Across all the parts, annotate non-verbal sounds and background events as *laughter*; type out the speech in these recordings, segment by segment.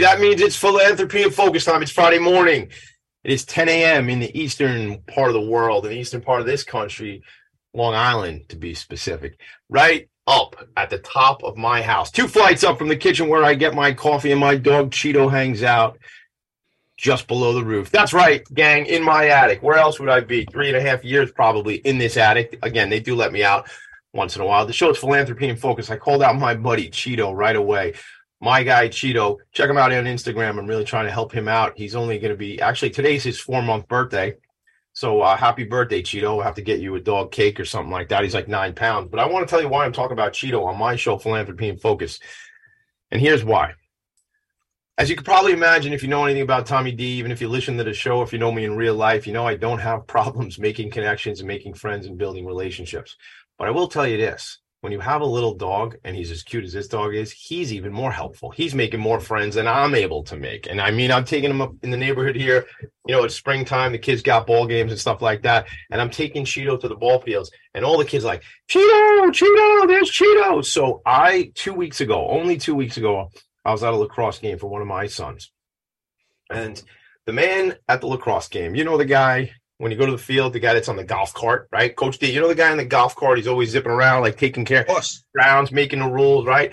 That means it's philanthropy and focus time. It's Friday morning. It is 10 a.m. in the eastern part of the world, in the eastern part of this country, Long Island to be specific, right up at the top of my house. Two flights up from the kitchen where I get my coffee and my dog Cheeto hangs out just below the roof. That's right, gang, in my attic. Where else would I be? Three and a half years probably in this attic. Again, they do let me out once in a while. The show is Philanthropy and Focus. I called out my buddy Cheeto right away. My guy Cheeto, check him out on Instagram. I'm really trying to help him out. He's only going to be actually today's his four month birthday. So uh, happy birthday, Cheeto. i have to get you a dog cake or something like that. He's like nine pounds. But I want to tell you why I'm talking about Cheeto on my show, Philanthropy and Focus. And here's why. As you can probably imagine, if you know anything about Tommy D, even if you listen to the show, if you know me in real life, you know I don't have *laughs* problems making connections and making friends and building relationships. But I will tell you this when you have a little dog and he's as cute as this dog is, he's even more helpful. He's making more friends than I'm able to make. And I mean, I'm taking him up in the neighborhood here. You know, it's springtime. The kids got ball games and stuff like that. And I'm taking Cheeto to the ball fields, and all the kids like Cheeto, Cheeto, there's Cheeto. So I two weeks ago, only two weeks ago, I was at a lacrosse game for one of my sons, and the man at the lacrosse game, you know, the guy when you go to the field, the guy that's on the golf cart, right? Coach D, you know the guy in the golf cart, he's always zipping around, like taking care of us. rounds, making the rules, right?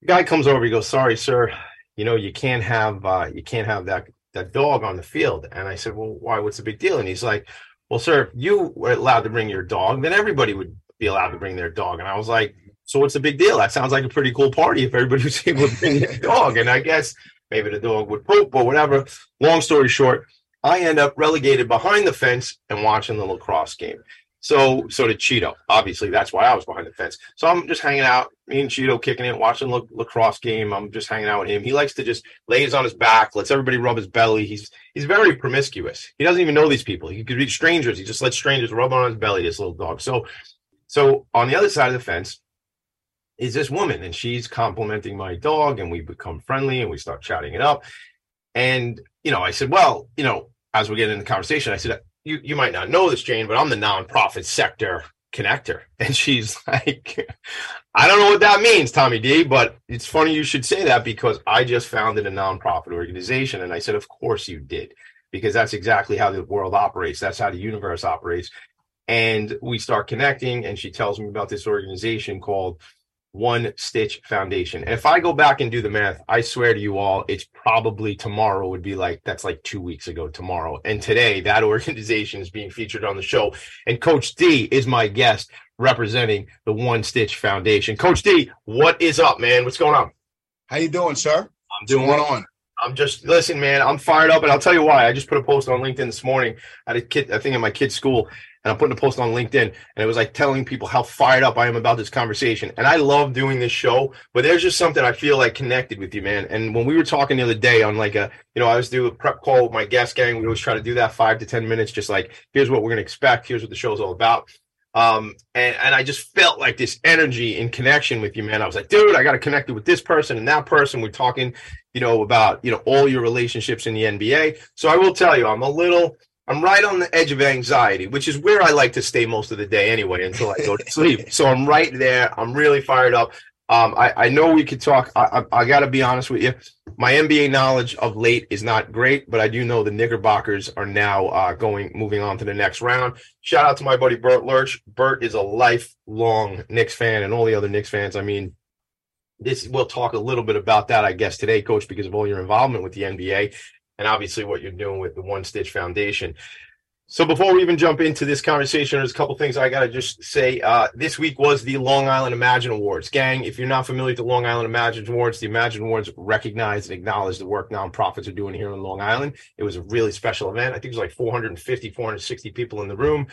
The guy comes over, he goes, Sorry, sir, you know, you can't have uh, you can't have that that dog on the field. And I said, Well, why? What's the big deal? And he's like, Well, sir, if you were allowed to bring your dog, then everybody would be allowed to bring their dog. And I was like, So what's the big deal? That sounds like a pretty cool party if everybody *laughs* was able to bring their *laughs* dog. And I guess maybe the dog would poop or whatever. Long story short, I end up relegated behind the fence and watching the lacrosse game. So, so did Cheeto. Obviously, that's why I was behind the fence. So I'm just hanging out, me and Cheeto kicking it, watching the lacrosse game. I'm just hanging out with him. He likes to just lays on his back, lets everybody rub his belly. He's he's very promiscuous. He doesn't even know these people. He could be strangers. He just lets strangers rub on his belly. This little dog. So, so on the other side of the fence is this woman, and she's complimenting my dog, and we become friendly, and we start chatting it up. And you know, I said, well, you know, as we get into the conversation, I said, you, you might not know this, Jane, but I'm the nonprofit sector connector. *laughs* And she's like, I don't know what that means, Tommy D, but it's funny you should say that because I just founded a nonprofit organization. And I said, Of course you did, because that's exactly how the world operates. That's how the universe operates. And we start connecting, and she tells me about this organization called one Stitch Foundation. And if I go back and do the math, I swear to you all, it's probably tomorrow would be like that's like two weeks ago tomorrow. And today that *laughs* organization is being featured on the show. And Coach D is my guest representing the One Stitch Foundation. Coach D, what is up, man? What's going on? How you doing, sir? I'm doing well. on. I'm just listen, man. I'm fired up, and I'll tell you why. I just put a post on LinkedIn this morning at a kid, I think at my kid's school, and I'm putting a post on LinkedIn, and it was like telling people how fired up I am about this conversation. And I love doing this show, but there's just something I feel like connected with you, man. And when we were talking the other day on like a, you know, I was doing a prep call with my guest gang. We always try to do that five to ten minutes, just like here's what we're gonna expect, here's what the show's all about. Um, and, and I just felt like this energy in connection with you, man. I was like, dude, I got to connect with this person and that person. We're talking, you know, about, you know, all your relationships in the NBA. So I will tell you, I'm a little, I'm right on the edge of anxiety, which is where I like to stay most of the day anyway until I go to sleep. So I'm right there. I'm really fired up. Um, I, I know we could talk. I, I, I got to be honest with you. My NBA knowledge of late is not great, but I do know the Knickerbockers are now uh, going, moving on to the next round. Shout out to my buddy Bert Lurch. Bert is a lifelong Knicks fan, and all the other Knicks fans. I mean, this we'll talk a little bit about that, I guess, today, Coach, because of all your involvement with the NBA and obviously what you're doing with the One Stitch Foundation. So before we even jump into this conversation, there's a couple things I got to just say. Uh, this week was the Long Island Imagine Awards. Gang, if you're not familiar with the Long Island Imagine Awards, the Imagine Awards recognize and acknowledge the work nonprofits are doing here in Long Island. It was a really special event. I think it was like 450, 460 people in the room.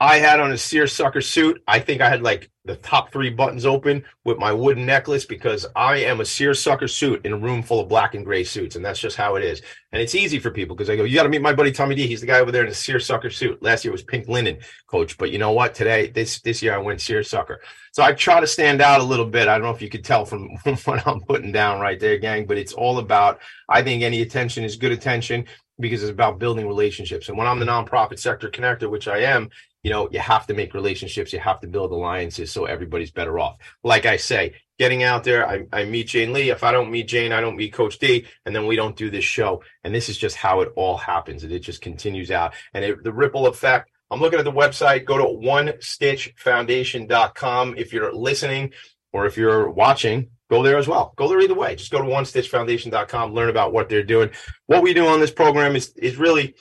I had on a seersucker suit. I think I had like the top three buttons open with my wooden necklace because I am a seersucker suit in a room full of black and gray suits, and that's just how it is. And it's easy for people because I go, you got to meet my buddy Tommy D. He's the guy over there in a seersucker suit. Last year was pink linen, coach, but you know what? Today, this this year I went seersucker. So I try to stand out a little bit. I don't know if you could tell *laughs* from what I'm putting down right there, gang, but it's all about. I think any attention is good attention because it's about building relationships. And when I'm the nonprofit sector connector, which I am, you know, you have to make relationships, you have to build alliances so everybody's better off. Like I say, getting out there. I, I meet Jane Lee. If I don't meet Jane, I don't meet Coach D, and then we don't do this show. And this is just how it all happens, and it just continues out. And it, the ripple effect. I'm looking at the website. Go to onestitchfoundation.com if you're listening or if you're watching. Go there as well. Go there either way. Just go to one stitch onestitchfoundation.com. Learn about what they're doing. What we do on this program is is really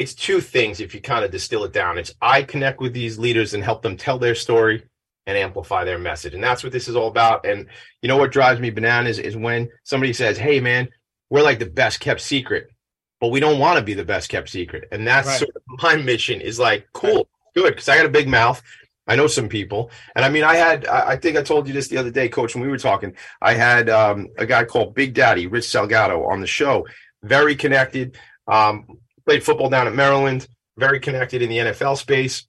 it's two things if you kind of distill it down. It's I connect with these leaders and help them tell their story and amplify their message. And that's what this is all about. And you know what drives me bananas is when somebody says, Hey man, we're like the best kept secret, but we don't want to be the best kept secret. And that's right. sort of my mission is like, cool, good. Cause I got a big mouth. I know some people. And I mean, I had, I think I told you this the other day, coach, when we were talking, I had um, a guy called Big Daddy, Rich Salgado on the show, very connected. Um, played football down at Maryland, very connected in the NFL space.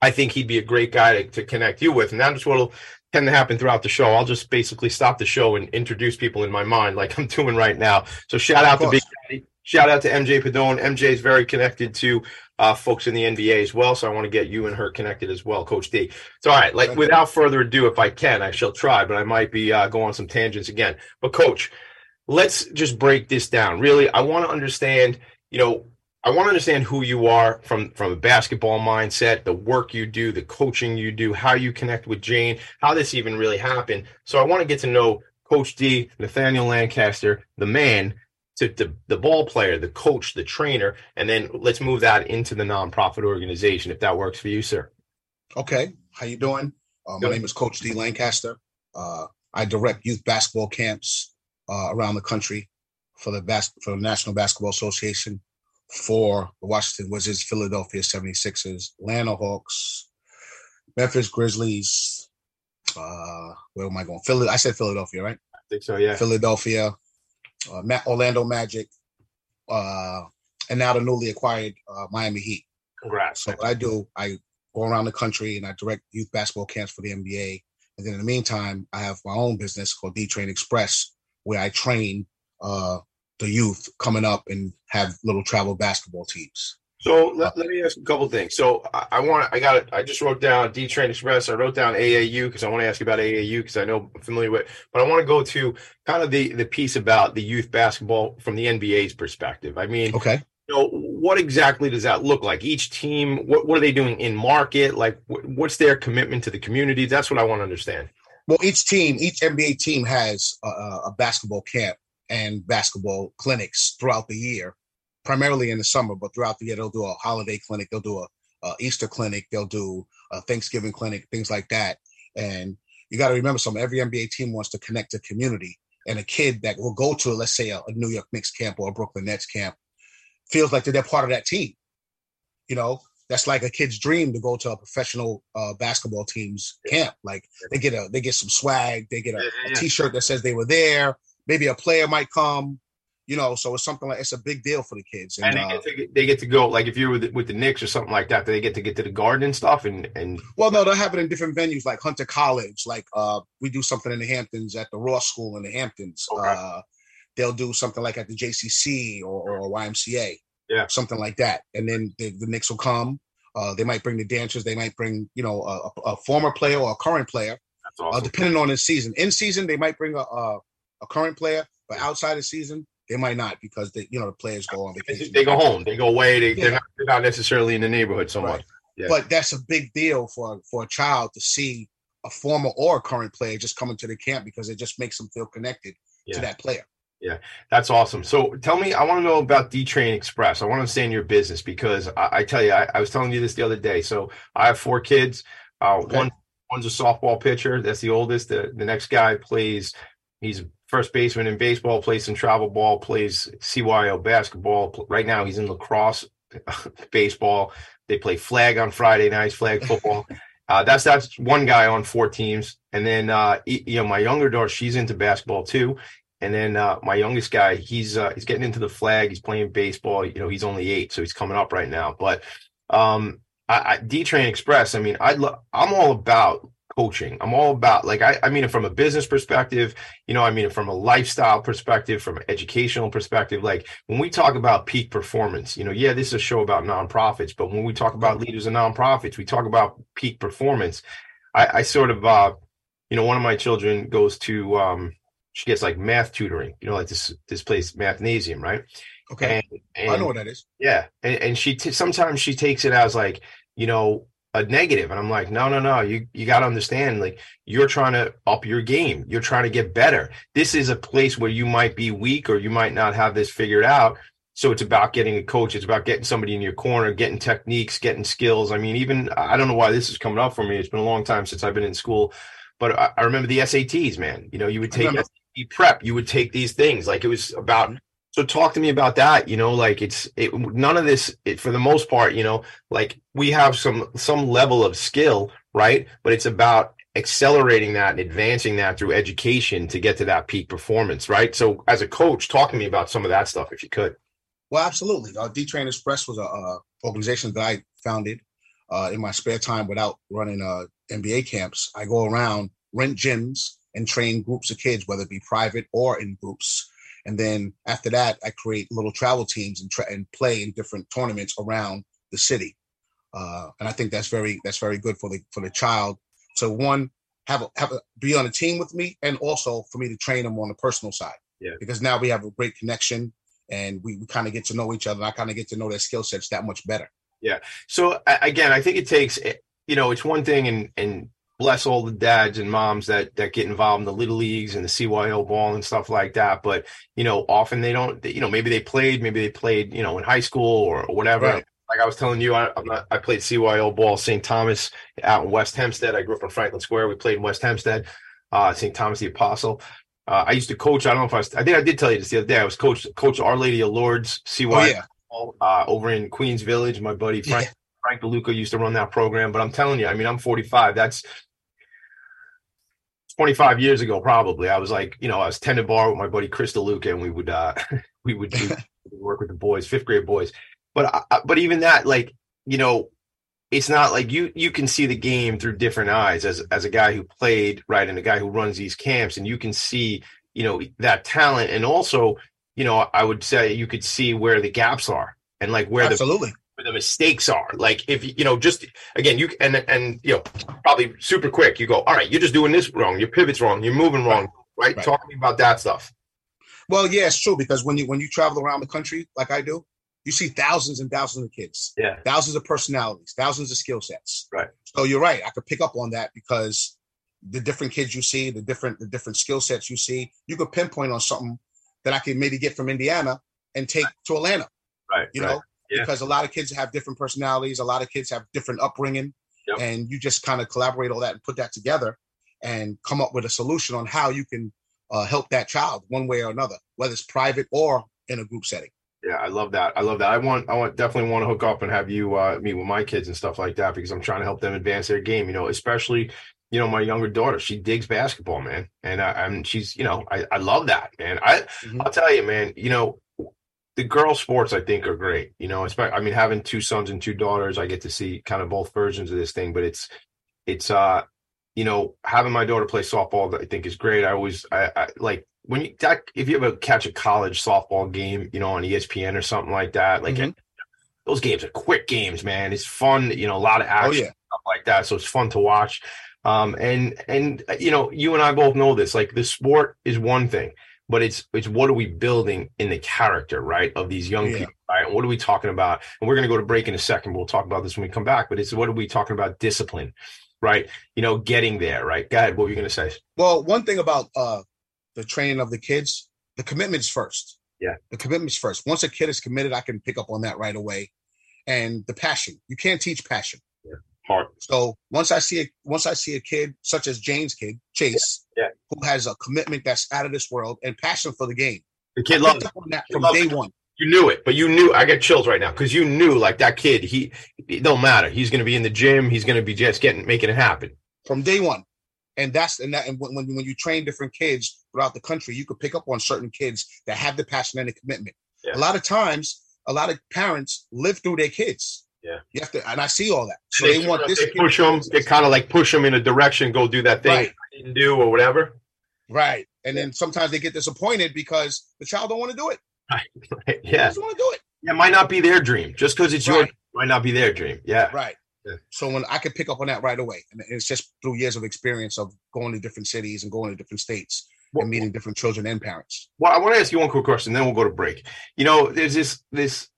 I think he'd be a great guy to, to connect you with. And that's what'll tend to happen throughout the show. I'll just basically stop the show and introduce people in my mind like *laughs* I'm doing right now. So shout out to Big Daddy. Shout out to MJ Padone. MJ is very connected to uh, folks in the NBA as well. So I want to get you and her connected as well, Coach D. So, all right, like without further ado, if I can, I shall try, but I might be uh, going on some tangents again. But, Coach, let's just break this down. Really, I want to understand, you know, I want to understand who you are from from a basketball mindset, the work you do, the coaching you do, how you connect with Jane, how this even really happened. So I want to get to know Coach D, Nathaniel Lancaster, the man, to the, the ball player, the coach, the trainer, and then let's move that into the nonprofit organization if that works for you, sir. Okay, how you doing? Uh, my name is Coach D Lancaster. Uh, I direct youth basketball camps uh, around the country for the bas- for the National Basketball Association for the Washington Wizards, Philadelphia 76ers, Atlanta Hawks, Memphis Grizzlies. Uh, where am I going? Philly. I said Philadelphia, right? I think so. Yeah. Philadelphia, uh, Orlando Magic, uh, and now the newly acquired uh, Miami Heat. Congrats. So what I do, I go around the country and I direct youth basketball camps for the NBA. And then in the meantime, I have my own business called D Train Express, where I train uh, the youth coming up and have little travel basketball teams. So let, let me ask a couple things. So I, I, want I got it. I just wrote down D Train Express. I wrote down AAU because I want to ask you about AAU because I know I'm familiar with. But I want to go to kind of the the piece about the youth basketball from the NBA's perspective. I mean, okay. You know, what exactly does that look like? Each team, what, what are they doing in market? Like, what's their commitment to the community? That's what I want to understand. Well, each team, each NBA team has a, a basketball camp and basketball clinics throughout the year, primarily in the summer, but throughout the year they'll do a holiday clinic, they'll do a, a Easter clinic, they'll do a Thanksgiving clinic, things like that. And you got to remember something: every NBA team wants to connect to community, and a kid that will go to, let's say, a, a New York Knicks camp or a Brooklyn Nets camp, feels like they're part of that team. You know, that's like a kid's dream to go to a professional uh, basketball team's camp. Like they get a they get some swag, they get a a t-shirt that says they were there maybe a player might come, you know. So it's something like it's a big deal for the kids. And, and they, uh, get to, they, get to, go like if you're with the, with the Knicks or something like that, they get to get to the garden and stuff. And and well, no, they'll have it in different venues like Hunter College. Like uh, we do something in the Hamptons at the Ross School in the Hamptons. Okay. Uh, they'll do something like at the JCC or, or YMCA. Yeah, something like that. And then the, the Knicks will come. Uh, they might bring the dancers. They might bring, you know, a, a former player or a current player, uh, awesome. uh, depending on the season. In season, they might bring a, a, a current player, but outside the season, they might not because they, you know, the players go on vacation. They go home. They go away. They, yeah. are not, they're not necessarily in the neighborhood so right. much. Yeah. But that's a big deal for for a child to see a former or a current player just coming to the camp because it just makes them feel connected yeah. to that player. Yeah, that's awesome. So tell me, I want to know about D Train Express. I want to understand your business because I, I tell you, I, I, was telling you this the other day. So I have four kids. Uh, okay. One one's a softball pitcher. That's the oldest. The the next guy plays. He's first baseman in baseball, plays some travel ball, plays CYO basketball. Right now, he's in lacrosse, *laughs* baseball. They play flag on Friday nights, flag football. Uh, that's that's one guy on four teams, and then uh, you know my younger daughter, she's into basketball too, and then uh, my youngest guy, he's uh, he's getting into the flag. He's playing baseball. You know, he's only eight, so he's coming up right now. But um, I, I D Train Express, I mean, I lo- I'm all about coaching. I'm all about like I, I mean it from a business perspective, you know, I mean it from a lifestyle perspective, from an educational perspective. Like when we talk about peak performance, you know, yeah, this is a show about nonprofits, but when we talk about leaders of nonprofits, we talk about peak performance. I, I sort of uh you know, one of my children goes to um she gets like math tutoring, you know, like this this place Mathnasium, right? Okay. And, and I know what that is. yeah, and, and she t- sometimes she takes it as like, you know, a negative, and I'm like, no, no, no, you you got to understand, like you're trying to up your game, you're trying to get better. This is a place where you might be weak or you might not have this figured out. So it's about getting a coach. It's about getting somebody in your corner, getting techniques, getting skills. I mean, even I don't know why this is coming up for me. It's been a long time since I've been in school, but I, I remember the SATs, man. You know, you would take prep, you would take these things. Like it was about. Mm-hmm. So talk to me about that. You know, like it's it, none of this. It, for the most part, you know, like we have some some level of skill, right? But it's about accelerating that and advancing that through education to get to that peak performance, right? So as a coach, talk to me about some of that stuff if you could. Well, absolutely. Uh, D Train Express was a, organization that I founded uh, in my spare time without running uh, camps. I go around, rent gyms, and train groups of kids, whether it be private or in groups. And then after that, I create little travel teams and, tra- and play in different tournaments around the city. Uh, and I think that's very that's very good for the for the child to one have a, have a, be on a team with me, and also for me to train them on the personal side. Yeah. Because now we have a great connection, and we, we kind of get to know each other. And I kind of get to know their skill sets that much better. Yeah. So again, I think it takes, eh, you know, it's one thing, and and bless all the dads and moms that that get involved in the little leagues and the CYO ball and stuff like that. But you know, often they don't. You know, maybe they played, maybe they played, you know, in high school or, or whatever. Right. Like I was telling you, I, I'm not, I played CYO ball St. Thomas out in West Hempstead. I grew up in Franklin Square. We played in West Hempstead, uh, St. Thomas the Apostle. Uh, I used to coach. I don't know if I was. I think I did tell you this the other day. I was coach coach Our Lady of Lourdes CYO Oh yeah, uh, over in Queens Village. My buddy Frank Frank DeLuca used to run that program. But I'm telling you, I mean, I'm 45. That's 25 years ago, probably. I was like, you know, I was tending bar with my buddy Chris DeLuca, and we would uh *laughs* we would do, *laughs* work with the boys, fifth grade boys. But I- but even that, like, you know, it's not like you you can see the game through different eyes as as a guy who played right and a guy who runs these camps, and you can see you know that talent, and also you know I would say you could see where the gaps are and like where the absolutely. where the mistakes are. Like if you know, just again, you and and you know, probably super quick. You go, all right, you're just doing this wrong. Your pivot's wrong. You're moving wrong. Right? Right. Talk to me about that stuff. Well, yeah, it's true because when you when you travel around the country like I do, you see thousands and thousands of kids, Yeah. thousands of personalities, thousands of skill sets. Right. So you're right. I could pick up on that because the different kids you see, the different the different skill sets you see, you could pinpoint on something that I could maybe get from Indiana and take to Atlanta. Right. You right. know, Yeah. because a lot of kids have different personalities, a lot of kids have different upbringing, Yep. and you just kind of collaborate all that and put that together and come up with a solution on how you can uh, help that child one way or another, whether it's private or in a group setting. Yeah, I love that. I love that. I want, I want, definitely want to hook up and have you uh, meet with my kids and stuff like that because I'm trying to help them advance their game. You know, especially, you know, my younger daughter. She digs basketball, man, and I, I'm, she's, you know, I, I love that, man. I, Mhm. I'll tell you, man. You know, the girl sports I think are great. You know, I mean, having two sons and two daughters, I get to see kind of both versions of this thing. But it's, it's, uh, you know, having my daughter play softball, I think is great. I always, I, I like when you that if you ever catch a college softball game, you know, on ESPN or something like that, like Mhm. those games are quick games, man. It's fun, you know, a lot of Oh action yeah, stuff like that. So it's fun to watch. Um, and and you know, you and I both know this. Like the sport is one thing, but it's it's what are we building in the character, right, of these young Yeah. people, right? And what are we talking about? And we're gonna go to break in a second. We'll talk about this when we come back. But it's what are we talking about? Discipline, right? You know, getting there, right? Go ahead. What were you gonna say? Well, one thing about uh, the training of the kids, the commitment's first. Yeah. The commitment's first. Once a kid is committed, I can pick up on that right away. And the passion. You can't teach passion. So once I see a once I see a kid such as Jane's kid, Chase, Yeah. who has a commitment that's out of this world and passion for the game. The kid I loves it. on that from day it. one. You knew it, but you knew. I get chills right now because you knew, like that kid. He it don't matter. He's gonna be in the gym. He's gonna be just getting making it happen. From day one. And that's and that and when, when when you train different kids throughout the country, you could pick up on certain kids that have the passion and the commitment. Yeah. A lot of times, a lot of parents live through their kids. Yeah. You have to, and I see all that. So they, they, want this they push them. They kind of like push them in a direction. Go do that thing Right. I didn't do or whatever. Right. And then sometimes they get disappointed because the child don't want to do it. *laughs* They yeah, doesn't want to do it. it might not be their dream. Just because it's your Right. dream might not be their dream. Yeah, Right. Yeah. So when I could pick up on that right away, and it's just through years of experience of going to different cities and going to different states well, and meeting different children and parents. Well, I want to ask you one quick question, then we'll go to break. You know, there's this this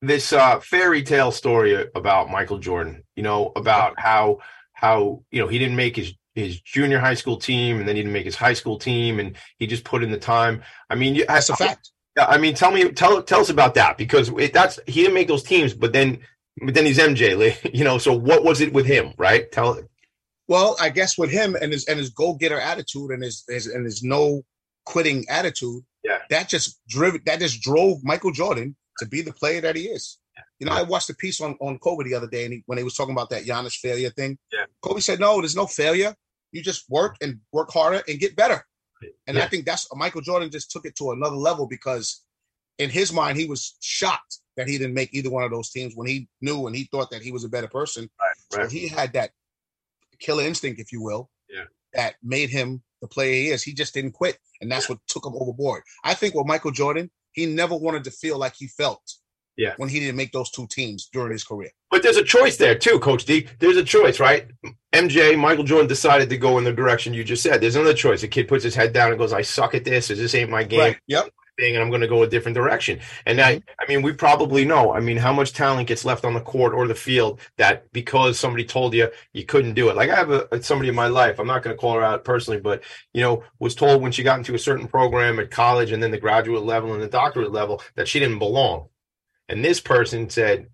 this uh, fairy tale story about Michael Jordan. You know about how how you know he didn't make his his junior high school team and then he didn't make his high school team and he just put in the time. I mean, that's a fact. I mean, tell me, tell tell us about that because it, that's he didn't make those teams, but then but then he's MJ, *laughs* you know. So what was it with him, right? Tell. Well, I guess with him and his and his go getter attitude and his, his and his no quitting attitude, yeah, that just driven that just drove Michael Jordan to be the player that he is. You know, I watched a piece on on Kobe the other day, and he, when he was talking about that Giannis failure thing, yeah. Kobe said, "No, there's no failure. You just work and work harder and get better." And yeah. I think that's Michael Jordan just took it to another level because in his mind he was shocked that he didn't make either one of those teams when he knew and he thought that he was a better person. Right, right. So he had that killer instinct, if you will, yeah. that made him the player he is. He just didn't quit, and that's what took him overboard. I think with Michael Jordan, he never wanted to feel like he felt yeah. when he didn't make those two teams during his career. But there's a choice there too, Coach D. There's a choice, right? MJ, Michael Jordan decided to go in the direction you just said. There's another choice. A kid puts his head down and goes, "I suck at this. Or this ain't my game." Right. Yep thing and I'm going to go a different direction. And I, mm-hmm. I mean, we probably know. I mean, how much talent gets left on the court or the field that because somebody told you you couldn't do it. Like I have a, somebody in my life. I'm not going to call her out personally, but you know, was told when she got into a certain program at college and then the graduate level and the doctorate level that she didn't belong. And this person said,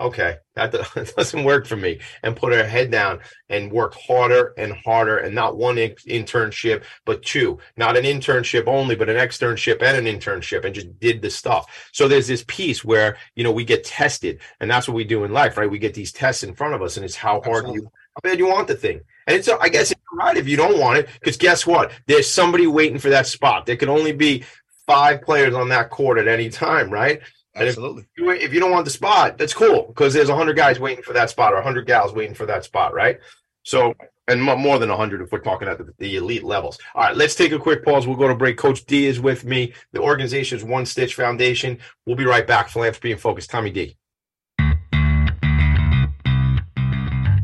okay, *laughs* that doesn't work for me, and put her head down and work harder and harder, and not one internship, but two, not an internship only, but an externship and an internship, and just did the stuff. So there's this piece where you know we get tested, and that's what we do in life, right? We get these tests in front of us, and it's how hard Absolutely. you, how bad you want the thing. And it's, I guess it's right if you don't want it, because guess what? There's somebody waiting for that spot. There can only be five players on that court at any time, right? Absolutely. If you, if you, don't want the spot, that's cool because there's hundred guys waiting for that spot or hundred gals waiting for that spot, right? So, and more than hundred if we're talking at the, the, elite levels. All right, let's take a quick pause. We'll go to break. Coach D is with me. The organization is One Stitch Foundation. We'll be right back. Philanthropy and Focus. Tommy D.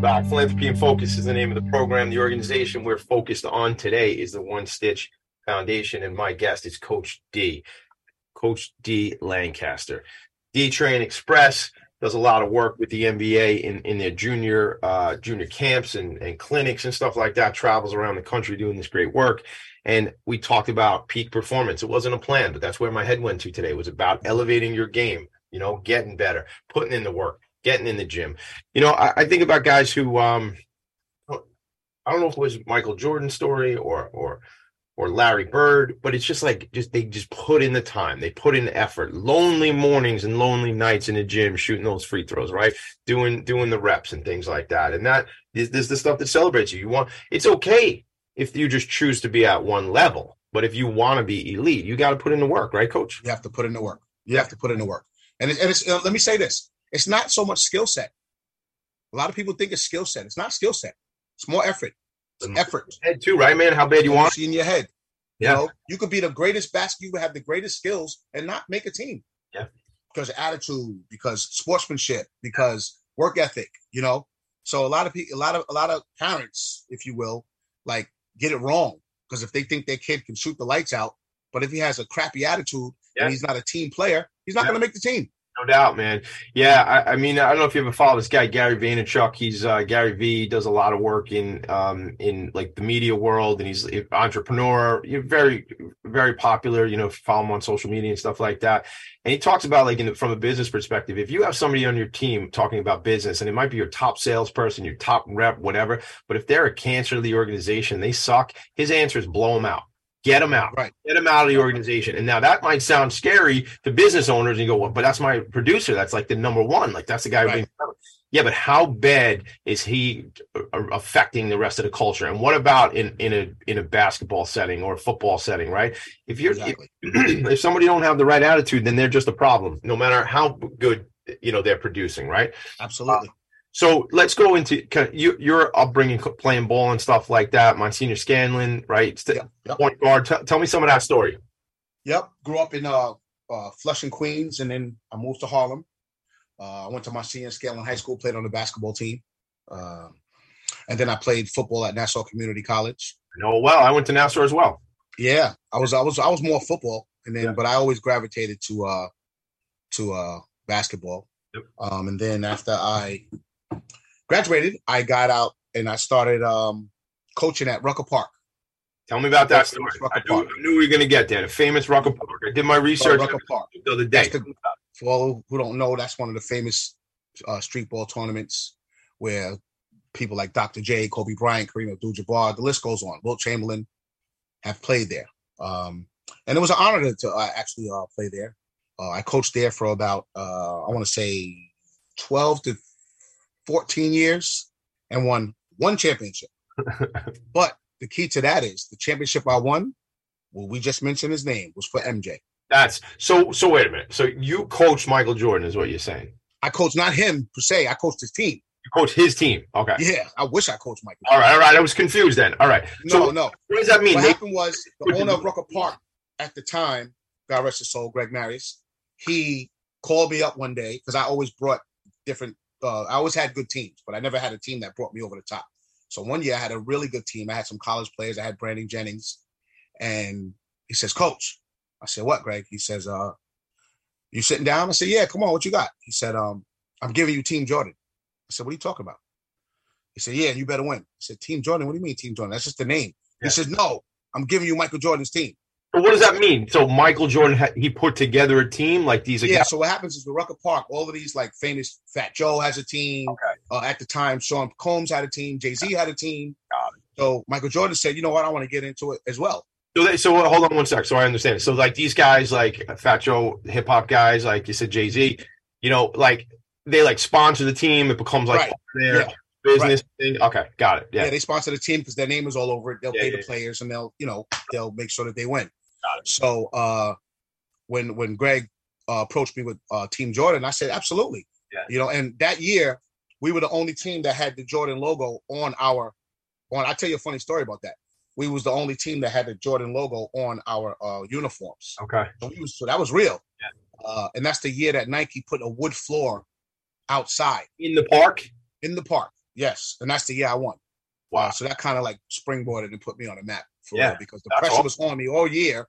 Back. Philanthropy and Focus is the name of the program. The organization we're focused on today is the One Stitch Foundation, and my guest is Coach D, Coach D Lancaster. D Train Express. does a lot of work with the NBA in, in their junior uh, junior camps and, and clinics and stuff like that. Travels around the country doing this great work. And we talked about peak performance. It wasn't a plan, but that's where my head went to today. It was about elevating your game. You know, getting better, putting in the work, getting in the gym. You know, I, I think about guys who um, I don't know if it was Michael Jordan's story or or or Larry Bird, but it's just like just they just put in the time, they put in effort. Lonely mornings and lonely nights in the gym shooting those free throws, right? Doing doing the reps and things like that. And that is this the stuff that celebrates you. You want it's okay if you just choose to be at one level, but if you want to be elite, you got to put in the work, right, coach? You have to put in the work. You have to put in the work. And, it, and it's, uh, let me say this: it's not so much skill set. A lot of people think it's skill set. It's not skill set. It's more effort. It's effort. Head too, right, man? How bad you want? in your head. Yeah. You know, you could be the greatest basket, you could have the greatest skills and not make a team. Yeah. Because of attitude, because sportsmanship, because work ethic, you know. So a lot of people, a lot of a lot of parents, if you will, like get it wrong. Because if they think their kid can shoot the lights out, but if he has a crappy attitude Yeah. and he's not a team player, he's not Yeah. going to make the team. No doubt, man. Yeah, I, I mean, I don't know if you ever follow this guy, Gary Vaynerchuk. He's uh, Gary V. Does a lot of work in um, in like the media world, and he's an entrepreneur. You're very, very popular. You know, follow him on social media and stuff like that. And he talks about like the, from a business perspective, if you have somebody on your team talking about business, and it might be your top salesperson, your top rep, whatever, but if they're a cancer to the organization, they suck. His answer is blow them out. Get them out. Right. Get them out of the organization. And now that might sound scary to business owners. And you go, well, but that's my producer. That's like the number one. Like that's the guy. who Right. Yeah, but how bad is he uh, affecting the rest of the culture? And what about in in a in a basketball setting or a football setting? Right. If you're Exactly. if, *clears throat* if somebody don't have the right attitude, then they're just a problem. No matter how good you know they're producing. Right. Absolutely. So let's go into kind of you, your upbringing, playing ball and stuff like that. Monsignor Scanlan, right? Yep, yep. Point guard. T- tell me some of that story. Yep. Grew up in uh, uh, Flushing, Queens, and then I moved to Harlem. Uh, I went to my senior scale high school, played on the basketball team. Um and then I played football at Nassau Community College. I know well. I went to Nassau as well. Yeah, I was I was I was more football, and then Yeah. but I always gravitated to uh to uh basketball. Yep. Um, and then after I graduated, I got out and I started um coaching at Rucker Park. Tell me about that story. I knew, Park. I knew we were going to get there. The famous Rucker Park. I did my research Rucker Park. the other day. The- For all who don't know, that's one of the famous uh, street ball tournaments where people like Dr. J, Kobe Bryant, Kareem Abdul-Jabbar, the list goes on. Wilt Chamberlain have played there, um, and it was an honor to, to uh, actually uh, play there. Uh, I coached there for about uh, I want to say twelve to fourteen years, and won one championship. *laughs* but the key to that is the championship I won. Well, we just mentioned his name was for MJ. That's so. So wait a minute. So you coached Michael Jordan, is what you're saying? I coached not him per se. I coached his team. You coached his team. Okay. Yeah, I wish I coached Michael. All right. All right. I was confused then. All right. No, so no. what does that mean? What They- happened was the owner of Rucker Park at the time, God rest his soul, Greg Marius, he called me up one day because I always brought different. Uh, I always had good teams, but I never had a team that brought me over the top. So one year I had a really good team. I had some college players. I had Brandon Jennings, and he says, "Coach," I said, "What, Greg?" He says, "Uh, you sitting down?" I said, "Yeah, come on, what you got?" He said, "Um, I'm giving you Team Jordan." I said, "What are you talking about?" He said, "Yeah, you better win." I said, "Team Jordan? What do you mean, Team Jordan? That's just the name." Yeah. He says, "No, I'm giving you Michael Jordan's team." So what does that mean? So Michael Jordan he put together a team like these. are Yeah. guys- So what happens is with Rucker Park, all of these like famous Fat Joe has a team. Okay. Uh, at the time, Sean Combs had a team. Jay Z had a team. So Michael Jordan said, "You know what? I want to get into it as well." So they, so hold on one sec. So I understand. So like these guys, like Fat Joe, hip hop guys, like you said, Jay Z, you know, like they like sponsor the team. It becomes like Right. their Yeah. business thing. Okay, got it. Yeah. Yeah. they sponsor the team because their name is all over it. They'll Yeah, pay the players and they'll, you know, they'll make sure that they win. So uh, when when Greg uh, approached me with uh, Team Jordan, I said absolutely. Yeah. You know, and that year we were the only team that had the Jordan logo on our on. I tell you a funny story about that. We was the only team that had the Jordan logo on our uh, uniforms. Okay. So, we was, so that was real. Yeah. Uh, and that's the year that Nike put a wood floor outside In the park. in the park. Yes, and that's the year I won. Wow. Uh, so that kind of like springboarded and put me on the map for Yeah, real because the that's pressure awesome. was on me all year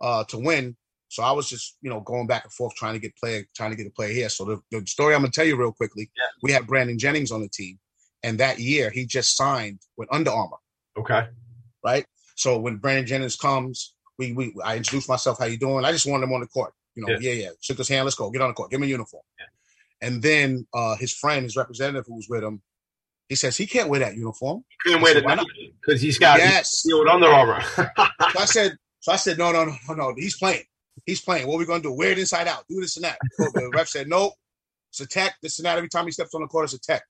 uh, to win. So I was just, you know, going back and forth trying to get player, trying to get a player here. So the, the story I'm gonna tell you real quickly. Yeah. We had Brandon Jennings on the team, and that year he just signed with Under Armour, Okay. right? So when Brandon Jennings comes, we we I introduced myself, how you doing? I just wanted him on the court. You know, yeah, yeah. yeah. Shook his hand, let's go, get on the court, give him a uniform. And then uh his friend, his representative who was with him, he says he can't wear that uniform. Couldn't wait Why not? because he's got Yes. with Under Armour. So I said, so I said, no, no, no, no, no. He's playing. He's playing. What are we gonna do? Wear it inside out. Do this and that. So the ref said, nope. It's a tech. This and that. Every time he steps on the court, it's a tech.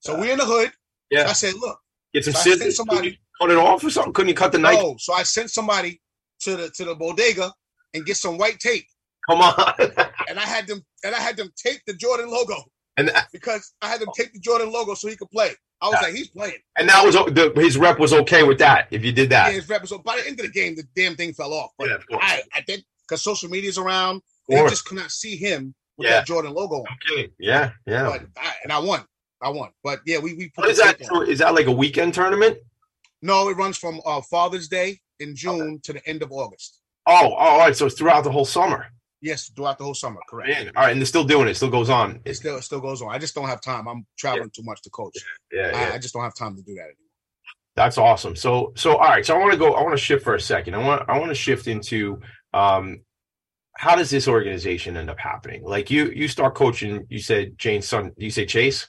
So we're in the hood. So yeah. I said, look, Get some So scissors. somebody- Cut it off or something. Couldn't you cut the knife? no. So I sent somebody to the to the bodega and get some white tape, Come on. *laughs* and I had them and I had them tape the Jordan logo and because I had them tape the Jordan logo so he could play. I was like, he's playing. and that was the, his rep was okay with that. If you did Yeah, that, his rep. So by the end of the game, the damn thing fell off. But Yeah, of course. I, I did because social media's around. They just could not see him with Yeah. that Jordan logo on. okay, yeah, yeah. I, and I won. I won. But yeah, we we put What is that? on. Is that like a weekend tournament? No, it runs from uh, Father's Day in June to the end of August. Oh, oh, all right. So it's throughout the whole summer. Yes, throughout the whole summer. Correct. Man, all right, and they're still doing it. Still goes on. It still it still goes on. I just don't have time. I'm traveling too much to coach. yeah, yeah. I, I just don't have time to do that anymore. That's awesome. So, so all right. So I want to go. I want to shift for a second. I want. I want to shift into um, how does this organization end up happening? Like you, you start coaching. You said Jane's son. You say Chase.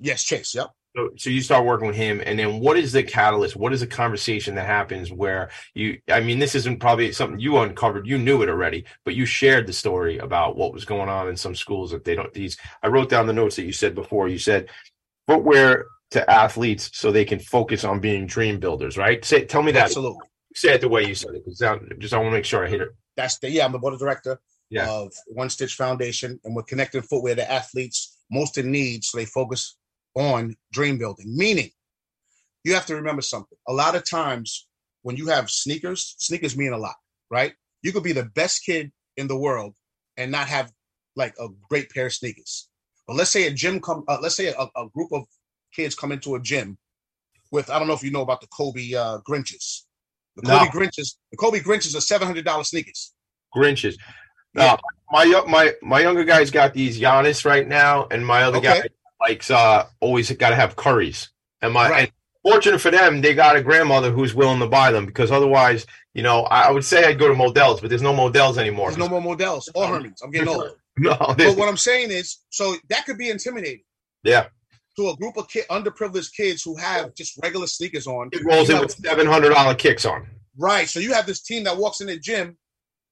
Yes, Chase. Yep. So, so you start working with him, and then what is the catalyst? What is the conversation that happens where you? I mean, this isn't probably something you uncovered. You knew it already, but you shared the story about what was going on in some schools that they don't. These I wrote down the notes that you said before. You said footwear to athletes so they can focus on being dream builders. Right? Say, tell me that. Absolutely. Say it the way you said it, because just I want to make sure I hit it. That's the yeah. I'm the board of director Yeah. of One Stitch Foundation, and we're connecting footwear to athletes most in need, so they focus on dream building. Meaning, you have to remember something. A lot of times when you have sneakers, sneakers mean a lot, right? You could be the best kid in the world and not have like a great pair of sneakers. But let's say a gym come, uh, let's say a, a group of kids come into a gym with I don't know if you know about the Kobe uh, Grinches. The No. Kobe Grinches, the Kobe Grinches are seven hundred dollar sneakers. Grinches. Yeah. Uh, my my my younger guy's got these Giannis right now, and my other Okay. guy likes uh always got to have curries. And my Right. and fortunate for them, they got a grandmother who's willing to buy them because otherwise, you know, I, I would say I'd go to Modell's, but there's no Modell's anymore. There's no more Modell's or Herman's. I'm getting old. *laughs* no, But what I'm saying is, so that could be intimidating yeah, to a group of kid, underprivileged kids who have just regular sneakers on. it rolls in with seven hundred dollar kicks on. Right. So you have this team that walks in the gym.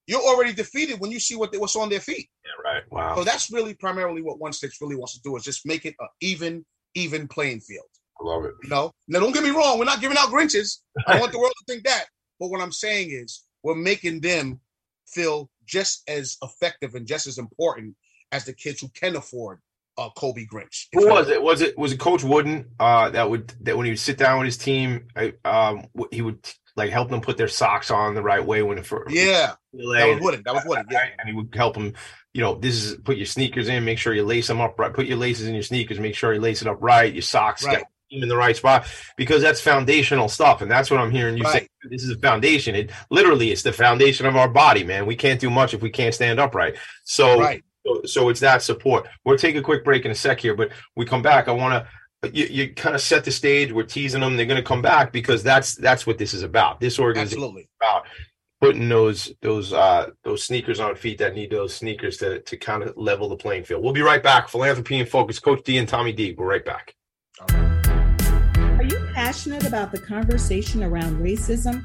You're already defeated when you see what they, what's on their feet. Right. Wow. So that's really primarily what One Stitch really wants to do is just make it an even, even playing field. I love it. You know, now don't get me wrong, we're not giving out Grinches. I *laughs* want the world to think that. But what I'm saying is we're making them feel just as effective and just as important as the kids who can afford a Kobe Grinch. Who was it? Was it was it Coach Wooden? Uh, that would that when he would sit down with his team, I, um, he would like help them put their socks on the right way when it first. Yeah, that was Wooden. That was Wooden. Yeah. And he would help them, you know, this is put your sneakers in, make sure you lace them up right. Put your laces in your sneakers, make sure you lace it up right. Your socks Right. get them in the right spot because that's foundational stuff. And that's what I'm hearing you say. This is a foundation. It literally it's the foundation of our body, man. We can't do much if we can't stand upright. So Right. so, so it's that support. We'll take a quick break in a sec here, but we come back. I want to uh, you, you kind of set the stage. We're teasing them. They're going to come back because that's that's what this is about. This organization Absolutely. about putting those those uh those sneakers on feet that need those sneakers to to kind of level the playing field. We'll be right back. Philanthropy and focus. Coach D and Tommy D. We're right back. Are you passionate about the conversation around racism?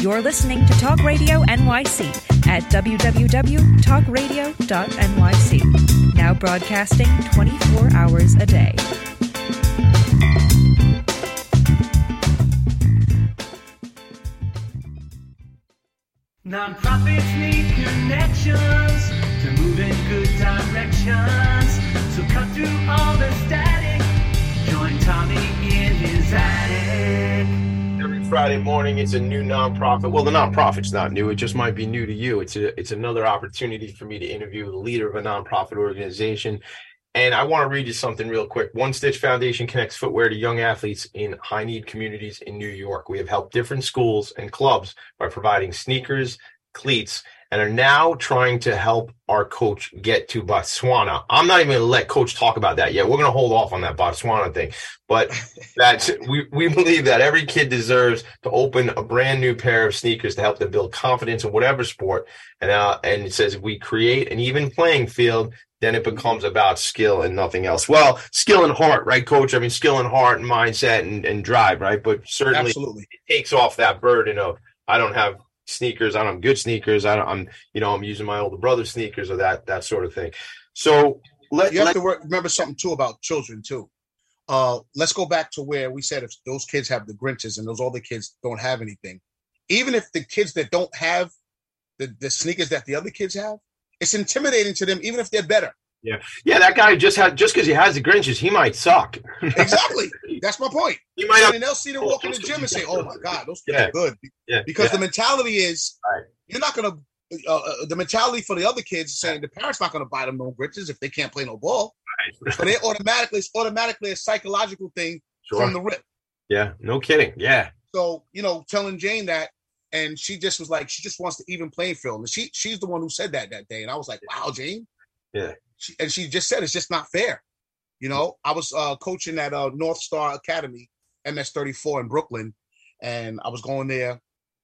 You're listening to Talk Radio NYC at www.talkradio.nyc. Now broadcasting 24 hours a day. Nonprofits need connections to move in good directions. So cut through all the static. Join Tommy in his attic. Friday morning, it's a new nonprofit. Well, the nonprofit's not new; it just might be new to you. It's a, it's another opportunity for me to interview the leader of a nonprofit organization. And I want to read you something real quick. One Stitch Foundation connects footwear to young athletes in high need communities in New York. We have helped different schools and clubs by providing sneakers, cleats, and are now trying to help our coach get to Botswana. I'm not even going to let coach talk about that yet. We're going to hold off on that Botswana thing. But *laughs* that's we, we believe that every kid deserves to open a brand new pair of sneakers to help them build confidence in whatever sport. And uh, and it says if we create an even playing field, then it becomes about skill and nothing else. Well, skill and heart, right, coach? I mean, skill and heart and mindset and, and drive, right? But certainly Absolutely. it takes off that burden of I don't have sneakers, I don't have good sneakers, I don't, I'm you know I'm using my older brother's sneakers or that that sort of thing. So let, you have let to work, remember something too about children too. Uh, let's go back to where we said if those kids have the Grinches and those other kids don't have anything, even if the kids that don't have the, the sneakers that the other kids have, it's intimidating to them, even if they're better. Yeah yeah that guy just had just because he has the Grinches, he might suck. Exactly. *laughs* That's my point. You might not And they'll see them walk in the gym and say, "Oh my God, those kids Yeah. are good." yeah Because yeah, the mentality is, Right. you're not gonna. Uh, uh, the mentality for the other kids is saying the parents not gonna buy them no Grinches if they can't play no ball. right. *laughs* But it automatically, it's automatically a psychological thing Sure. from the rip. yeah, no kidding. Yeah. So you know, telling Jane that, and she just was like, she just wants to even playing field, and she she's the one who said that that day, and I was like, wow, Jane. Yeah. She, and she just said it's just not fair. You know, I was uh, coaching at uh, North Star Academy, MS thirty four in Brooklyn, and I was going there,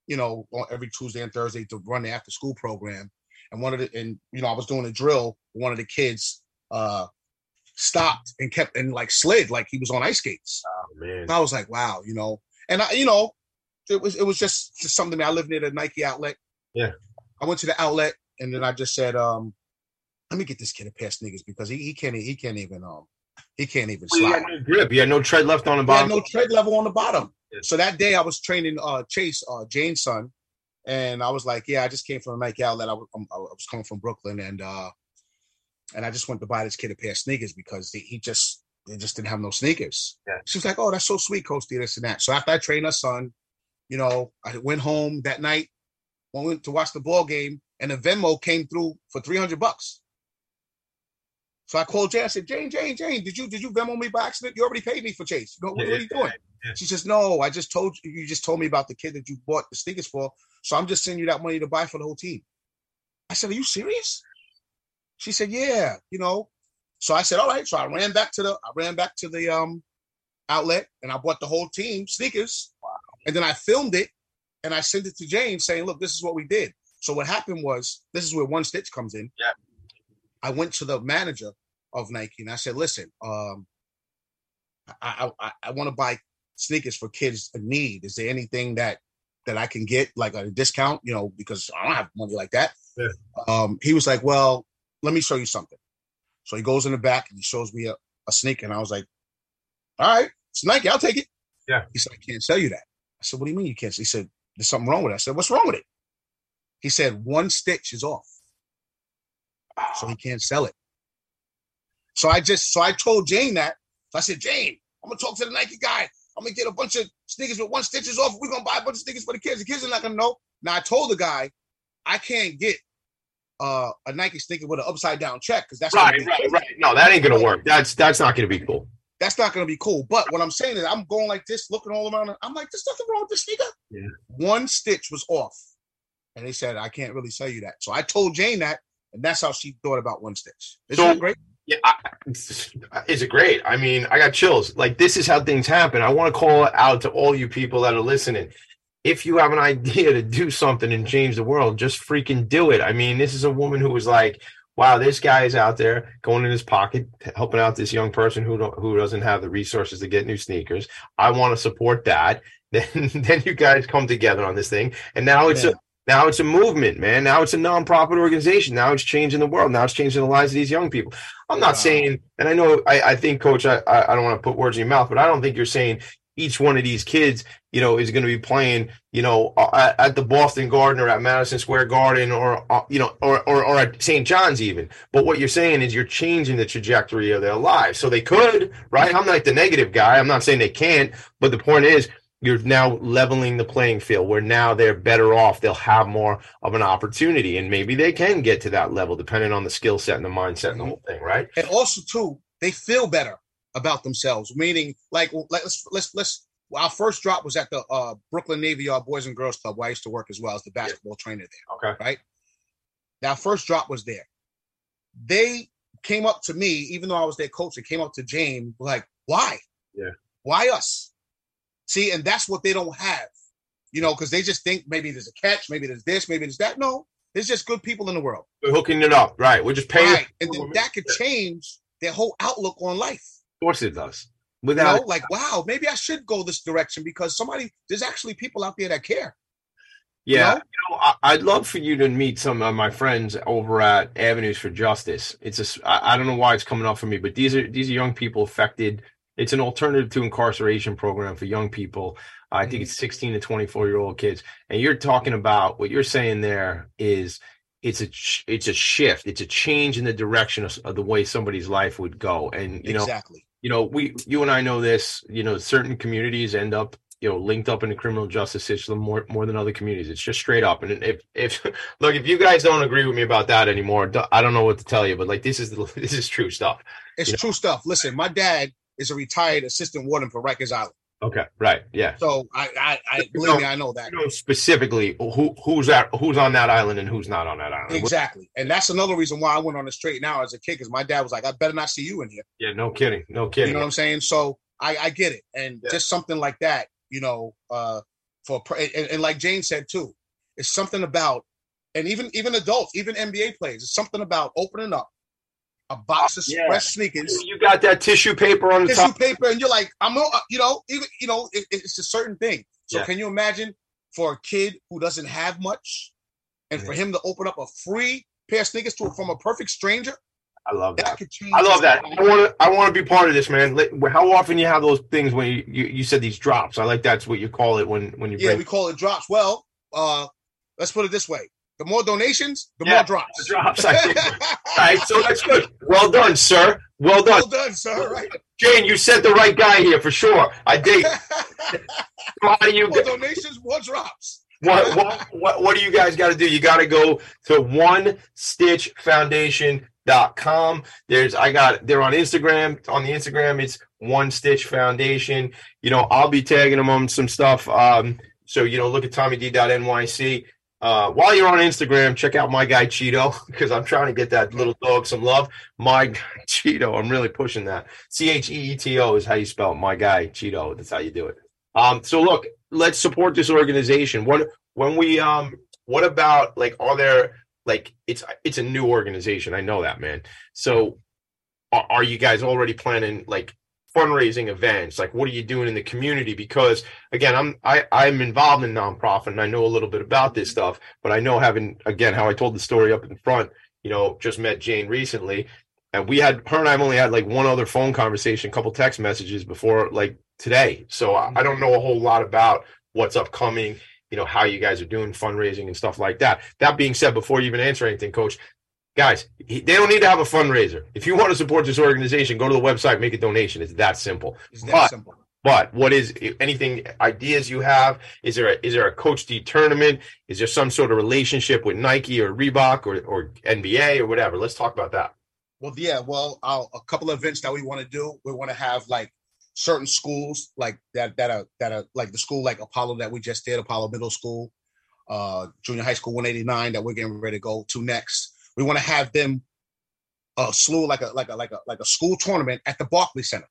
you know, on every Tuesday and Thursday to run the after school program. And one of the and you know, I was doing a drill. One of the kids uh stopped and kept and like slid like he was on ice skates. Oh man. And I was like, wow, you know, and I, you know, it was it was just just something. I lived near the Nike outlet. Yeah. I went to the outlet and then I just said, um, let me get this kid a pair of sneakers because he, he can't he can't even um he can't even Well, he slide. had no grip. He had no tread left on the He had bottom. no tread level on the bottom. Yeah. So that day I was training uh Chase, uh Jane's son, and I was like, yeah, I just came from the Nike outlet. I was, um, I was coming from Brooklyn and uh and I just went to buy this kid a pair of sneakers because he, he just they just didn't have no sneakers. Yeah. She was like, oh, that's so sweet, Coach D, this and that. So after I trained her son, you know, I went home that night, went to watch the ball game, and the Venmo came through for 300 bucks. So I called Jane. I said, Jane, Jane, Jane, did you did you Venmo me by accident? You already paid me for Chase. You know, what, what are you doing? Yeah. She says, No, I just told you, you just told me about the kid that you bought the sneakers for. So I'm just sending you that money to buy for the whole team. I said, Are you serious? She said, Yeah, you know. So I said, All right. So I ran back to the I ran back to the um outlet and I bought the whole team sneakers. And then I filmed it and I sent it to James saying, Look, this is what we did. So what happened was this is where one stitch comes in. Yeah. I went to the manager of Nike and I said, listen, um, I I, I want to buy sneakers for kids in need. Is there anything that that I can get like a discount? You know, because I don't have money like that. Yeah. Um, he was like, well, let me show you something. So he goes in the back and he shows me a, a sneaker, and I was like, all right, it's Nike, I'll take it. Yeah. He said, I can't sell you that. I said, what do you mean you can't? He said, there's something wrong with it. I said, what's wrong with it? He said, one stitch is off. So he can't sell it. So I just, so I told Jane that. So I said, Jane, I'm gonna talk to the Nike guy. I'm gonna get a bunch of sneakers with one stitches off. We're gonna buy a bunch of sneakers for the kids. The kids are not gonna know. Now I told the guy, I can't get uh, a Nike sneaker with an upside down check because that's Right, right, right. No, that ain't gonna work. That's that's not gonna be cool. That's not gonna be cool. But what I'm saying is, I'm going like this, looking all around. I'm like, there's nothing wrong with this sneaker. Yeah. One stitch was off, and they said I can't really sell you that. So I told Jane that, and that's how she thought about one stitch. Isn't So- that great? Yeah, I, *laughs* is it great? I mean, I got chills. Like this is how things happen. I want to call out to all you people that are listening. If you have an *laughs* idea to do something and change the world, just freaking do it. I mean, this is a woman who was like, "Wow, this guy is out there going in his pocket, helping out this young person who who doesn't have the resources to get new sneakers. I want to support that." *laughs* Then, then you guys come together on this thing, and now it's Yeah. a now it's a movement, man. Now it's a nonprofit organization. Now it's changing the world. Now it's changing the lives of these young people. I'm not Wow. saying, and I know, I, I think, Coach, I, I don't want to put words in your mouth, but I don't think you're saying each one of these kids, you know, is going to be playing, you know, at, at the Boston Garden or at Madison Square Garden or, uh, you know, or, or, or at St. John's even. But what you're saying is you're changing the trajectory of their lives. So they could, right? I'm not the negative guy. I'm not saying they can't, but the point is, you're now leveling the playing field where now they're better off. They'll have more of an opportunity, and maybe they can get to that level depending on the skill set and the mindset and the whole thing, right? and also too, they feel better about themselves. Meaning, like, like, let's let's let's. Our first drop was at the uh, Brooklyn Navy Yard Boys and Girls Club, where I used to work as well as the basketball trainer there. Okay. Right. Our first drop was there. They came up to me, even though I was their coach. They came up to james like, "Why? Yeah. Why us?" See, and that's what they don't have, you know, because they just think maybe there's a catch, maybe there's this, maybe there's that. No, there's just good people in the world. We're hooking it up, right? We're just paying. Right. And then that could change their whole outlook on life. Of course, it does. You Without know, like, wow, maybe I should go this direction because somebody, there's actually people out there that care. Yeah, know? you know, I, I'd love for you to meet some of my friends over at Avenues for Justice. It's a, I don't know why it's coming up for me, but these are these are young people affected. It's an alternative to incarceration program for young people. I think mm-hmm. it's 16 to 24 year old kids, and you're talking about what you're saying there is it's a it's a shift, it's a change in the direction of, of the way somebody's life would go, and you know exactly. you know, we, you and I know this. You know, certain communities end up, you know, linked up in the criminal justice system more more than other communities. It's just straight up. And if if *laughs* look, if you guys don't agree with me about that anymore, i don't know what to tell you. But like, this is the, *laughs* this is true stuff. It's You know? true stuff. Listen, my dad is a retired assistant warden for Rikers Island. Okay, right, yeah. So I, I, I believe me, I know that. You know specifically who who's at who's on that island and who's not on that island. Exactly. And that's another reason why I went on the straight now as a kid, because my dad was like, I better not see you in here. Yeah, no kidding, no kidding. You know what I'm saying? So I, I get it. And Yeah. just something like that, you know, uh, for and, and like Jane said too, it's something about, and even even adults, even NBA players, it's something about opening up a box of Yeah. fresh sneakers, You got that tissue paper on the tissue top. paper, and you're like, I'm, uh, you know, even you know, it, it's a certain thing. So Yeah. can you imagine for a kid who doesn't have much, and for him to open up a free pair of sneakers to from a perfect stranger, I love that. that. I love that. life. I want to. I want to be part of this, man. How often you have those things when you, you, you said these drops? I like that's what you call it when when you Yeah, we call it drops. Well, uh, let's put it this way: the more donations, the Yeah, more drops. the drops, *laughs* I think. right. So that's good. Well done, sir. Well done, well done, sir. Right. Jane. You sent the right guy here for sure. I dig. *laughs* How do you? more donations, more drops. What, what, what, what do you guys got to do? You got to go to one stitch foundation dot com There's, I got, they're on Instagram. On the Instagram, it's one stitch foundation. You know, I'll be tagging them on some stuff. Um, so, you know, look at tommyd.nyc. Uh, while you're on Instagram, check out my guy Cheeto *laughs* because I'm trying to get that little dog some love. My *laughs* guy Cheeto, I'm really pushing that. C H E E T O is how you spell it. my guy Cheeto. That's how you do it. Um, so look, let's support this organization. What when we um, what about like are there like it's it's a new organization? I know that man. So are, are you guys already planning like fundraising events? Like what are you doing in the community? Because again, I'm I I'm involved in nonprofit and I know a little bit about this stuff, but I know having again how I told the story up in front. You know, just met Jane recently, and we had her and I've only had like one other phone conversation, a couple text messages before like today. So I, I don't know a whole lot about what's upcoming, you know, how you guys are doing fundraising and stuff like that. That being said, before you even answer anything, coach, guys, he- they don't need to have a fundraiser. If you want to support this organization, go to the website, make a donation. It's that simple. It's that But- simple. But what is anything ideas you have? Is there a, is there a Coach D tournament? Is there some sort of relationship with Nike or Reebok or, or NBA or whatever? Let's talk about that. Well, yeah. Well, I'll, a couple of events that we want to do. We want to have like certain schools like that that are that are like the school like Apollo that we just did, Apollo Middle School, uh, Junior High School 189 that we're getting ready to go to next. We want to have them a slew like a like a like a like a school tournament at the Barclay Center,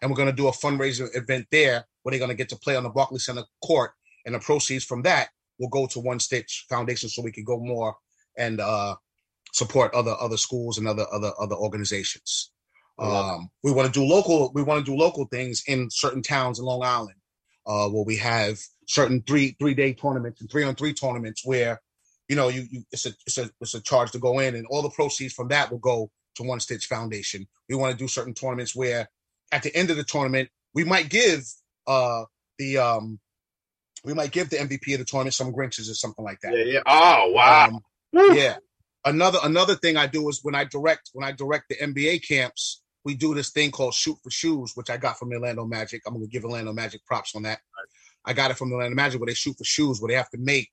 and we're going to do a fundraiser event there where they're going to get to play on the Barclay Center court, and the proceeds from that will go to One Stitch Foundation so we can go more and uh, support other other schools and other other other organizations. Um, we want to do local. We want to do local things in certain towns in Long Island, uh, where we have certain three three day tournaments and three on three tournaments where, you know, you, you it's a it's a it's a charge to go in, and all the proceeds from that will go to One Stitch Foundation. We want to do certain tournaments where, at the end of the tournament, we might give uh the um we might give the MVP of the tournament some Grinches or something like that. Yeah, yeah. Oh wow. Um, yeah. Another another thing I do is when I direct when I direct the NBA camps, we do this thing called shoot for shoes, which I got from Orlando Magic. I'm gonna give Orlando Magic props on that. I got it from Orlando Magic where they shoot for shoes, where they have to make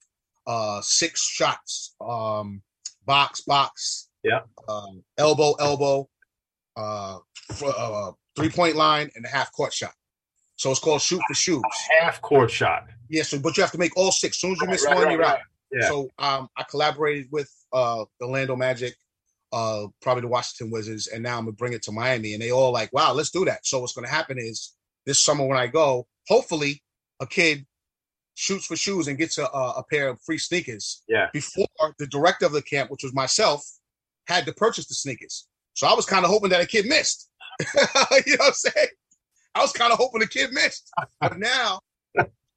uh six shots, um, box, box, Yeah. um, elbow, elbow, uh, fr- uh, three point line, and a half court shot. So it's called shoot for shoes. Half court shot. Yeah, so but you have to make all six. As soon as you Right, miss right, one, right, you're out. Yeah. So um, I collaborated with uh, the Orlando Magic, uh, probably the Washington Wizards, and now I'm gonna bring it to Miami, and they all like, "Wow, let's do that." So what's gonna happen is this summer when I go, hopefully, a kid shoots for shoes and gets a, a pair of free sneakers Yeah. before the director of the camp, which was myself, had to purchase the sneakers. So I was kind of hoping that a kid missed. *laughs* you know what I'm saying? I was kind of hoping the kid missed. But now,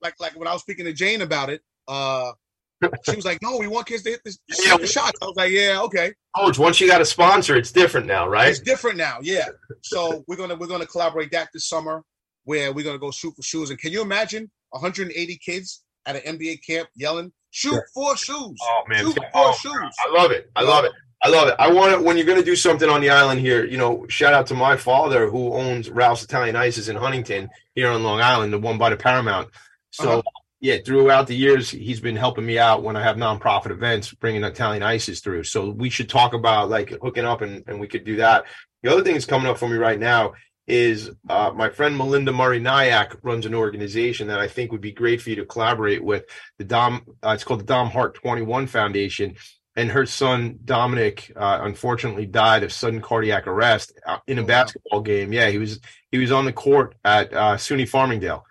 like like when I was speaking to Jane about it, uh, she was like, "No, we want kids to hit this Yeah. shots." I was like, "Yeah, okay." Coach, once you got a sponsor, it's different now, right? It's different now, yeah. So we're gonna we're gonna collaborate that this summer, where we're gonna go shoot for shoes. And can you imagine 180 kids at an NBA camp yelling, "Shoot four shoes! Oh man, shoot for Oh, shoes!" I love it. I love it. I love it. I want it when you're going to do something on the island here. You know, shout out to my father who owns Ralph's Italian Ices in Huntington here on Long Island, the one by the Paramount. So Uh-huh. yeah, throughout the years, he's been helping me out when I have nonprofit events, bringing Italian Ices through. So we should talk about like hooking up, and and we could do that. The other thing that's coming up for me right now is uh, my friend Melinda Murray Nyack runs an organization that I think would be great for you to collaborate with. The Dom, uh, it's called the Dom Hart 21 Foundation, and her son Dominic uh, unfortunately died of sudden cardiac arrest uh, in a Oh, wow. basketball game. Yeah, he was he was on the court at uh, SUNY Farmingdale,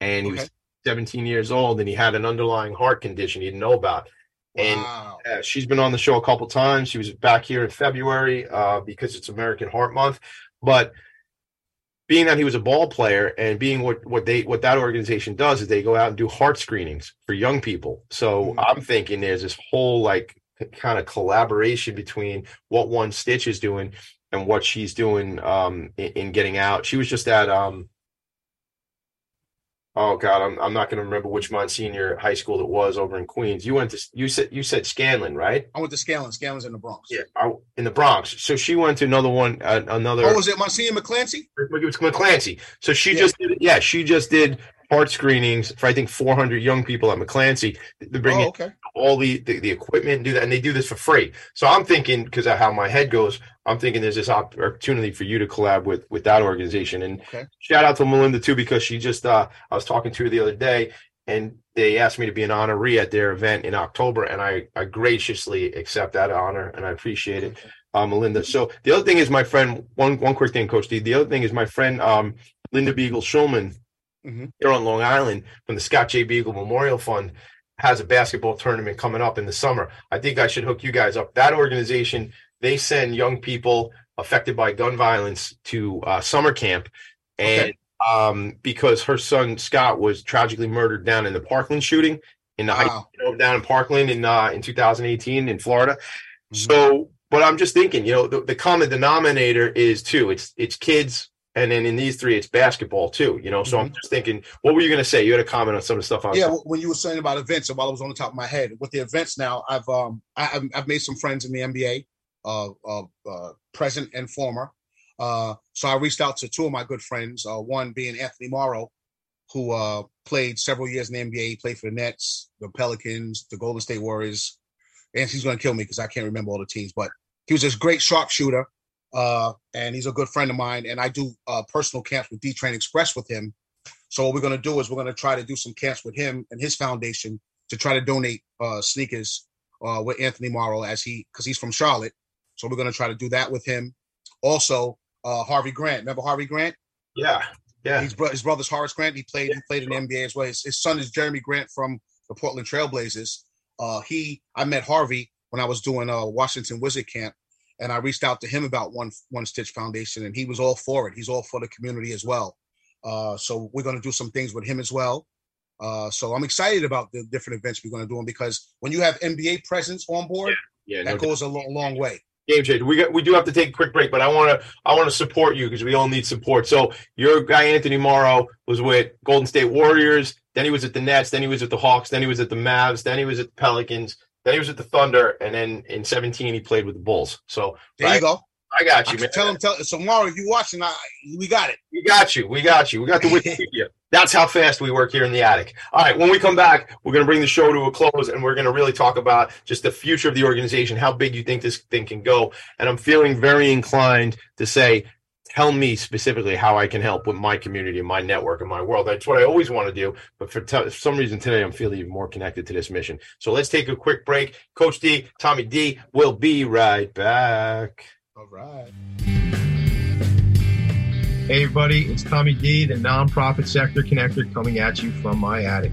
and he was 17 years old, and he had an underlying heart condition he didn't know about. And wow. uh, she's been on the show a couple times. She was back here in February uh, because it's American Heart Month. But being that he was a ball player and being what what they what that organization does is they go out and do heart screenings for young people. So Mhm. I'm thinking there's this whole like kind of collaboration between what One Stitch is doing and what she's doing um, in, in getting out. She was just at um, Oh God, I'm I'm not going to remember which Monsignor high school it was over in Queens. You went to you said you said Scanlan, right? I went to Scanlan. Scanlan's in the Bronx. Yeah, I, in the Bronx. So she went to another one, uh, another. Oh, was it Monsignor McClancy? it was McClancy. So she Yeah. just did, yeah, she just did heart screenings for I think 400 young people at McClancy. They bring Oh, okay. All the, the the equipment and do that, and they do this for free. So I'm thinking because of how my head goes, I'm thinking there's this opportunity for you to collab with with that organization. And Okay. shout out to Melinda too because she just uh I was talking to her the other day, and they asked me to be an honoree at their event in October, and I I graciously accept that honor, and I appreciate it, uh, Melinda. So the other thing is my friend. One one quick thing, Coach D. The other thing is my friend um Linda Beigel Schulman Mhm. here on Long Island from the Scott J. Beigel Memorial Fund has a basketball tournament coming up in the summer. I think I should hook you guys up. That organization, they send young people affected by gun violence to uh, summer camp. And Okay. um, because her son Scott was tragically murdered down in the Parkland shooting in the high you know, down in Parkland in uh, in 2018 in Florida. Mm-hmm. So, but I'm just thinking, you know, the, the common denominator is two. It's it's kids, and then in these three, it's basketball too. You know, so I'm just thinking, what were you going to say? You had a comment on some of the stuff I was Mm-hmm. Yeah, when you were saying about events, and while it was on the top of my head, with the events now, I've um I, I've- I've made some friends in the NBA, uh, uh, uh present and former. Uh, so I reached out to two of my good friends. Uh, one being Anthony Morrow, who uh, played several years in the NBA. He played for the Nets, the Pelicans, the Golden State Warriors. And he's going to kill me because I can't remember all the teams. But he was this great sharpshooter, uh, and he's a good friend of mine. And I do uh, personal camps with D Train Express with him. So what we're going to do is we're going to try to do some camps with him and his foundation to try to donate uh, sneakers uh, with Anthony Morrow as he because he's from Charlotte. So we're going to try to do that with him. Also, uh, Harvey Grant. Remember Harvey Grant? Yeah, yeah. His, bro- his brother's Horace Grant. He played. Yeah, he played in the NBA as well. His, his son is Jerami Grant from the Portland Trailblazers. Uh, he, I met Harvey when I was doing a Washington Wizard camp, and I reached out to him about one One Stitch Foundation, and he was all for it. He's all for the community as well. Uh, so we're going to do some things with him as well. Uh, so I'm excited about the different events we're going to do them because when you have NBA presence on board, Yeah, that no goes a long, long way. game changer. We got we do have to take a quick break, but I want to I want to support you because we all need support. So your guy Anthony Morrow was with Golden State Warriors, then he was at the Nets, then he was at the Hawks, then he was at the Mavs, then he was at the Pelicans, then he was at the Thunder, and then in 17 he played with the Bulls. So There I, you go. I got you, can man. tell him. Tell so Mario, if you watching, I, we got it. We got you. We got you. We got the *laughs* Wikipedia. That's how fast we work here in the attic. All right. When we come back, we're going to bring the show to a close and we're going to really talk about just the future of the organization, how big you think this thing can go. And I'm feeling very inclined to say, tell me specifically how I can help with my community my network and my world. That's what I always want to do. But for, t- for some reason today, I'm feeling even more connected to this mission. So let's take a quick break. Coach D, Tommy D, will be right back. All right. Hey, everybody, it's Tommy D, the nonprofit sector connector, coming at you from my attic.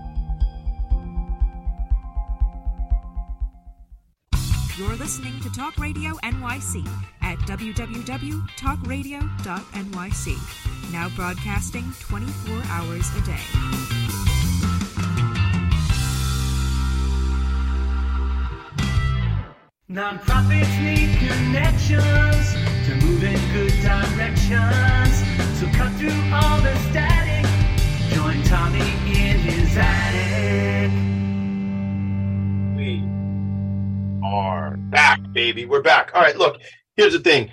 You're listening to Talk Radio NYC at www.talkradio.nyc. Now broadcasting 24 hours a day. Nonprofits need connections to move in good directions. So cut through all the static. Join Tommy in his attic. Are back, baby. We're back. All right, look, here's the thing.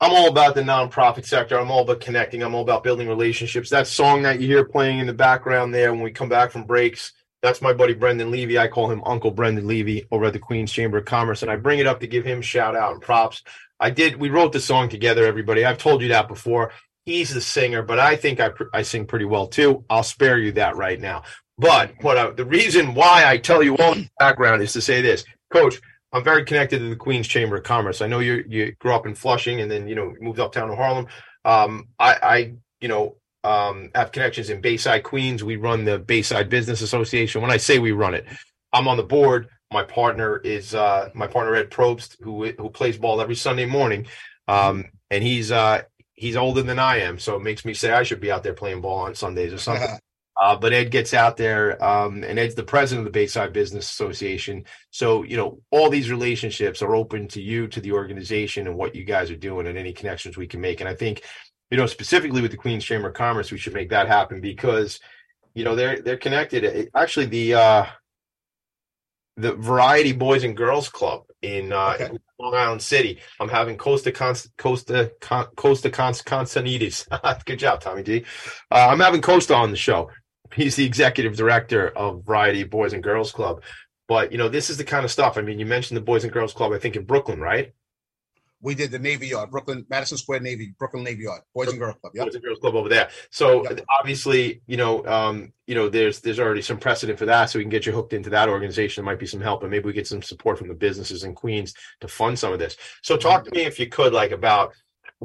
I'm all about the nonprofit sector. I'm all about connecting. I'm all about building relationships. That song that you hear playing in the background there when we come back from breaks, that's my buddy Brendan Levy. I call him Uncle Brendan Levy over at the Queens Chamber of Commerce, and I bring it up to give him shout out and props. I did. We wrote the song together, everybody. I've told you that before. He's the singer, but I think I I sing pretty well too. I'll spare you that right now. But what I, the reason why I tell you all the background is to say this, Coach. I'm very connected to the Queens Chamber of Commerce. I know you you grew up in Flushing and then you know moved uptown to Harlem. Um, I, I you know um, have connections in Bayside, Queens. We run the Bayside Business Association. When I say we run it, I'm on the board. My partner is uh, my partner Ed Probst, who who plays ball every Sunday morning, um, and he's uh, he's older than I am, so it makes me say I should be out there playing ball on Sundays or something. *laughs* Uh, but Ed gets out there, um, and Ed's the president of the Bayside Business Association. So, you know, all these relationships are open to you, to the organization, and what you guys are doing, and any connections we can make. And I think, you know, specifically with the Queens Chamber of Commerce, we should make that happen because, you know, they're they're connected. It- actually, the uh, the Variety Boys and Girls Club in, uh, Okay. in Long Island City. I'm having Costa Const- Costa Con- Costa Const- Constantinides. *laughs* Good job, Tommy D. Uh, I'm having Costa on the show. He's the executive director of Variety Boys and Girls Club. But you know, this is the kind of stuff. I mean, you mentioned the Boys and Girls Club. I think in Brooklyn, right? We did the Navy Yard, Brooklyn, Madison Square Navy, Brooklyn Navy Yard, Boys and Girls Club. Yep. Boys and Girls Club over there. So obviously, you know, um, you know, there's there's already some precedent for that. So we can get you hooked into that organization. There might be some help, and maybe we get some support from the businesses in Queens to fund some of this. So talk to me if you could, like about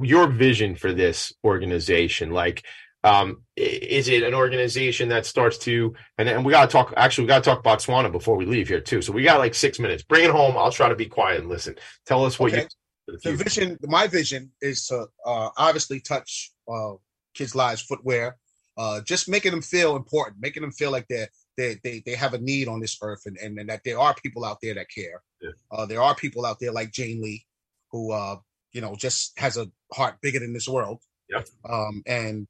your vision for this organization. Like, um, is it an organization that starts to and, and we got to talk actually we got to talk Botswana before we leave here too. So we got like six minutes. Bring it home. I'll try to be quiet and listen. Tell us what Okay. you the the vision my vision is to uh obviously touch uh kids lives footwear uh just making them feel important making them feel like they're they they, they have a need on this earth and, and and that there are people out there that care Yeah. uh there are people out there like jane lee who uh you know just has a heart bigger than this world Yep. um and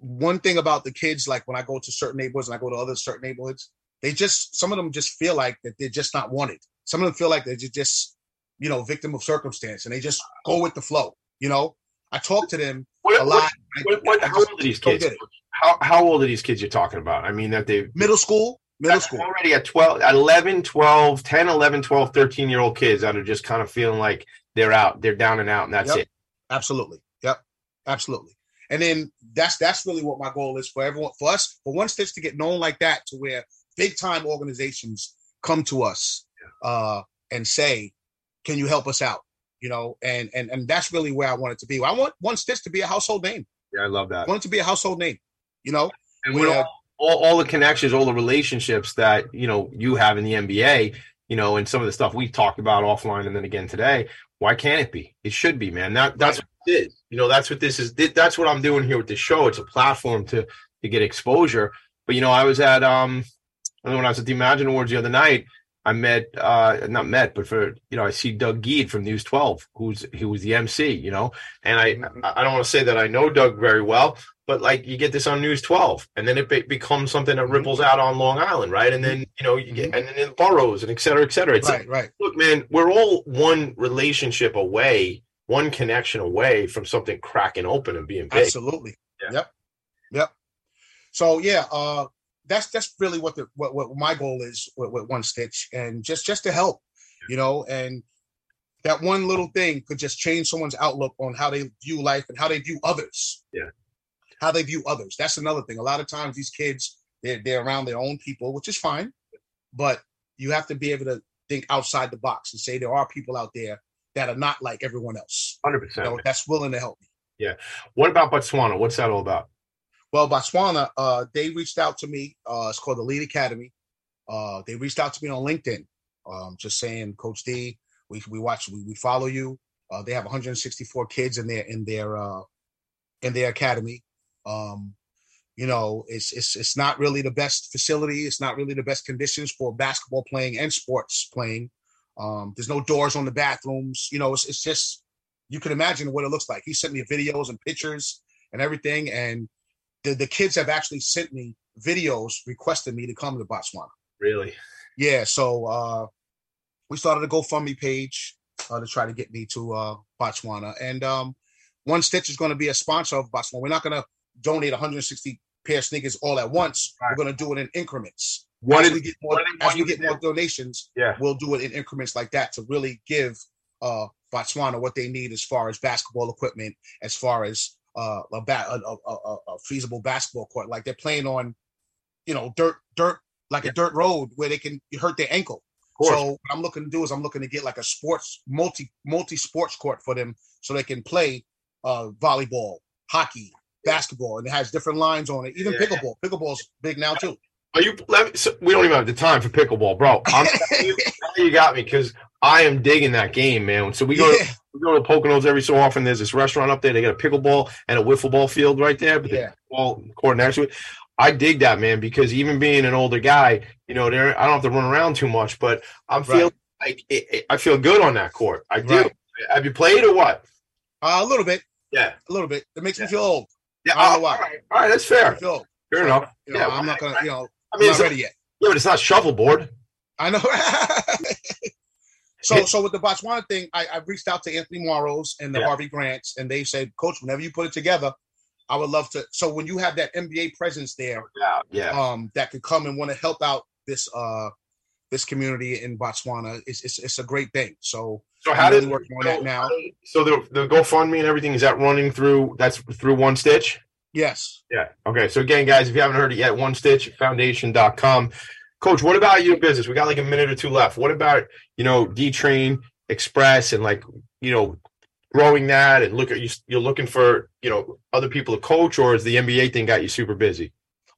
one thing about the kids like when i go to certain neighborhoods and i go to other certain neighborhoods they just some of them just feel like that they're just not wanted some of them feel like they're just you know, victim of circumstance, and they just go with the flow. You know, I talk to them What- a what- lot. I- What, what, I how old are these kids? How, how old are these kids you're talking about? I mean, that they Middle school, middle school. already at 12, at 11, 12, 10, 11, 12, 13 year old kids that are just kind of feeling like they're out, they're down and out, and that's Yep. it. Absolutely. Yep. Absolutely. And then that's that's really what my goal is for everyone, for us, for one stitch to get known like that, to where big time organizations come to us uh, and say, "Can you help us out?" You know, and and and that's really where I want it to be. I want one stitch to be a household name. Yeah, I love that. I want it to be a household name. You know, And with all, all, all the connections, all the relationships that, you know, you have in the NBA, you know, and some of the stuff we talked about offline and then again today, why can't it be? It should be, man. That that's what it is. You know, that's what this is. That's what I'm doing here with the show. It's a platform to to get exposure. But you know, I was at um when I was at the Imagine Awards the other night, I met uh not met, but for you know, I see Doug Geed from News 12, who's he was the MC, you know, and I I don't want to say that I know Doug very well, but like you get this on News 12, and then it be- becomes something that ripples out on Long Island, right? And then you know you get and then in boroughs and et cetera, et cetera. It's right, right. look, man, we're all one relationship away, one connection away from something cracking open and being big. Absolutely. Yeah. Yep. Yep. So yeah, uh that's that's really what the what, what my goal is with, with one stitch and just just to help, you know, and that one little thing could just change someone's outlook on how they view life and how they view others. Yeah. How they view others. That's another thing. A lot of times these kids they're they're around their own people, which is fine, but you have to be able to think outside the box and say there are people out there that are not like everyone else. Hundred You percent. know, that's willing to help me. Yeah. What about Botswana? What's that all about? Well, Botswana, uh, they reached out to me. Uh, it's called the Lead Academy. Uh, they reached out to me on LinkedIn, um, just saying, Coach D, we we watch, we, we follow you. Uh, they have 164 kids in their in their uh, in their academy. Um, you know, it's it's it's not really the best facility. It's not really the best conditions for basketball playing and sports playing. Um, there's no doors on the bathrooms. You know, it's it's just you can imagine what it looks like. He sent me videos and pictures and everything, and the, the kids have actually sent me videos requesting me to come to Botswana. Really? Yeah, so uh, we started a GoFundMe page uh, to try to get me to uh, Botswana, and um, One Stitch is going to be a sponsor of Botswana. We're not going to donate 160 pair of sneakers all at once. We're going to do it in increments. As we get more, what did they as we get more donations, Yeah. we'll do it in increments like that to really give uh, Botswana what they need as far as basketball equipment, as far as uh, a, ba- a, a, a, feasible basketball court. Like they're playing on, you know, dirt, dirt, like a dirt road where they can hurt their ankle. So what I'm looking to do is I'm looking to get like a sports multi multi sports court for them so they can play uh, volleyball, hockey, basketball, and it has different lines on it. Even Yeah. pickleball. Pickleball's big now too. Are you? Let me, so we don't even have the time for pickleball, bro. I'm you, *laughs* you got me because I am digging that game, man. So we go, Yeah. to, we go to Poconos every so often. There's this restaurant up there. They got a pickleball and a wiffle ball field right there, but Yeah. the ball court next to it. I dig that, man, because even being an older guy, you know, there I don't have to run around too much, but I'm Right. feeling like it, it- I feel good on that court. I do. Right. Have you played or what? Uh, a little bit, Yeah. a little bit. It makes me feel old. Yeah. I don't oh, know why. All right. All right. That's fair. Fair So, enough. You know, Yeah, I'm not gonna. You know, I I'm mean, not it's ready yet. Yeah, but it's not shuffleboard. I know. *laughs* so, so with the Botswana thing, I, I reached out to Anthony Morrows and the Yeah. Harvey Grants, and they said, Coach, whenever you put it together, I would love to. So when you have that NBA presence there, Yeah, yeah. um, that could come and want to help out this uh this community in Botswana, it's it's, it's a great thing. So, So I'm how really did working on that now. So the the GoFundMe and everything is that running through? That's through One Stitch. Yes. Yeah. Okay. So again, guys, if you haven't heard it yet, one stitch foundation.com. Coach, what about your business? We got like a minute or two left. What about, you know, D Train Express and like, you know, growing that and look at you you're looking for, you know, other people to coach or is the NBA thing got you super busy?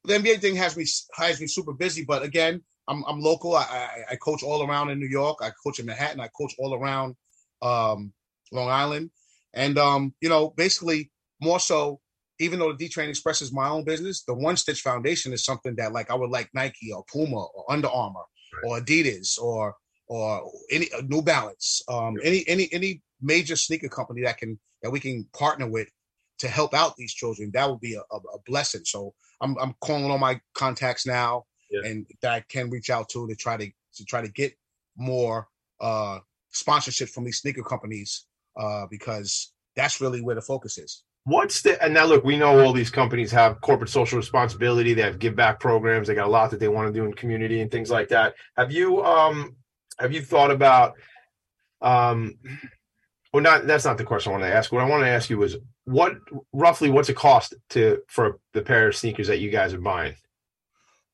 the NBA thing has me has me super busy, but again, I'm I'm local. I, I I coach all around in New York. I coach in Manhattan. I coach all around um, Long Island, and um, you know, basically more so. Even though the D Train Express is my own business, the One Stitch Foundation is something that like I would like Nike or Puma or Under Armour or Adidas or or any uh, New Balance, um, any any any major sneaker company that can that we can partner with to help out these children. That would be a, a, a blessing. So I'm I'm calling all my contacts now Yeah. and that I can reach out to to try to to try to get more uh sponsorship from these sneaker companies uh because that's really where the focus is. What's the and now look, we know all these companies have corporate social responsibility, they have give back programs, they got a lot that they want to do in community and things like that. Have you um have you thought about um well not that's not the question I want to ask. What I want to ask you is what roughly what's it cost to for the pair of sneakers that you guys are buying?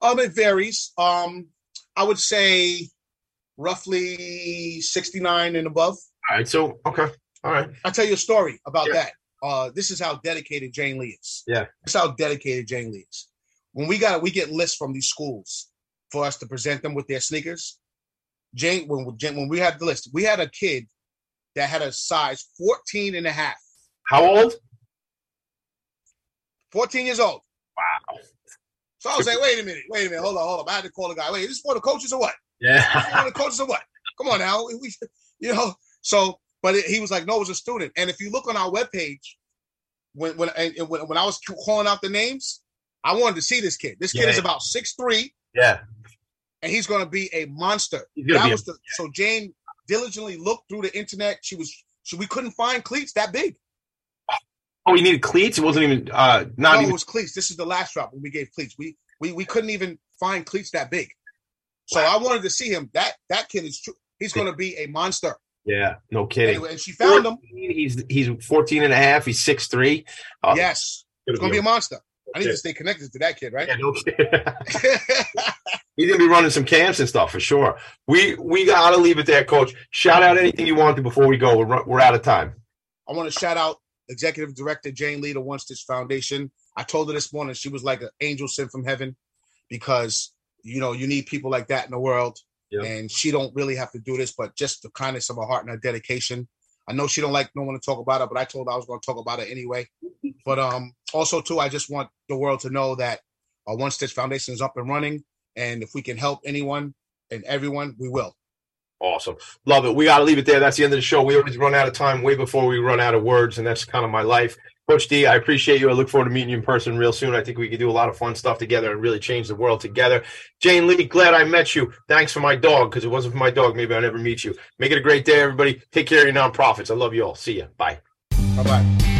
Um it varies. Um I would say roughly 69 and above. All right, so okay. All right. I'll tell you a story about Yeah. that. Uh, this is how dedicated Jane Lee is. Yeah. This is how dedicated Jane Lee is. When we got we get lists from these schools for us to present them with their sneakers. Jane, when when we had the list, we had a kid that had a size 14 and a half. How old? 14 years old. Wow. So I was like, wait a minute, wait a minute, hold on, hold on. I had to call the guy. Wait, is this for the coaches or what? Yeah. for the coaches or what? Come on now. We, you know, so but it, he was like, no, it was a student. And if you look on our webpage, when when and, and when, when I was calling out the names, I wanted to see this kid. This kid Yeah. is about six three, Yeah. and he's going to be a monster. That be a- was the, so Jane diligently looked through the internet. She was so we couldn't find cleats that big. Oh, you needed cleats? It wasn't even uh not no, even it was cleats. This is the last drop when we gave cleats. We we we couldn't even find cleats that big. So I wanted to see him. That that kid is true. He's going to be a monster. Yeah, no kidding. Anyway, and she found him. He's he's 14 and a half. He's 6'3. Uh, yes, it's going to be a monster. I need to stay connected to that kid, right? Yeah, no kidding. *laughs* He's gonna be running some camps and stuff for sure. We we gotta leave it there, Coach. Shout out anything you want to before we go. We're we're out of time. I want to shout out Executive Director Jane Lee, the One Stitch Foundation. I told her this morning she was like an angel sent from heaven because you know you need people like that in the world. Yeah. And she don't really have to do this, but just the kindness of her heart and her dedication. I know she don't like no one to talk about it, but I told her I was going to talk about it anyway. *laughs* But um, also too, I just want the world to know that our One Stitch Foundation is up and running, and if we can help anyone and everyone, we will. Awesome. Love it. We got to leave it there. That's the end of the show. We always run out of time way before we run out of words, and that's kind of my life. Coach D, I appreciate you. I look forward to meeting you in person real soon. I think we could do a lot of fun stuff together and really change the world together. Jane Lee, glad I met you. Thanks for my dog, because it wasn't for my dog, maybe I'd never meet you. Make it a great day, everybody. Take care of your nonprofits. I love you all. See ya. Bye. Bye bye.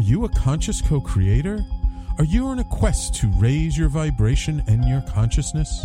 Are you a conscious co creator? Are you on a quest to raise your vibration and your consciousness?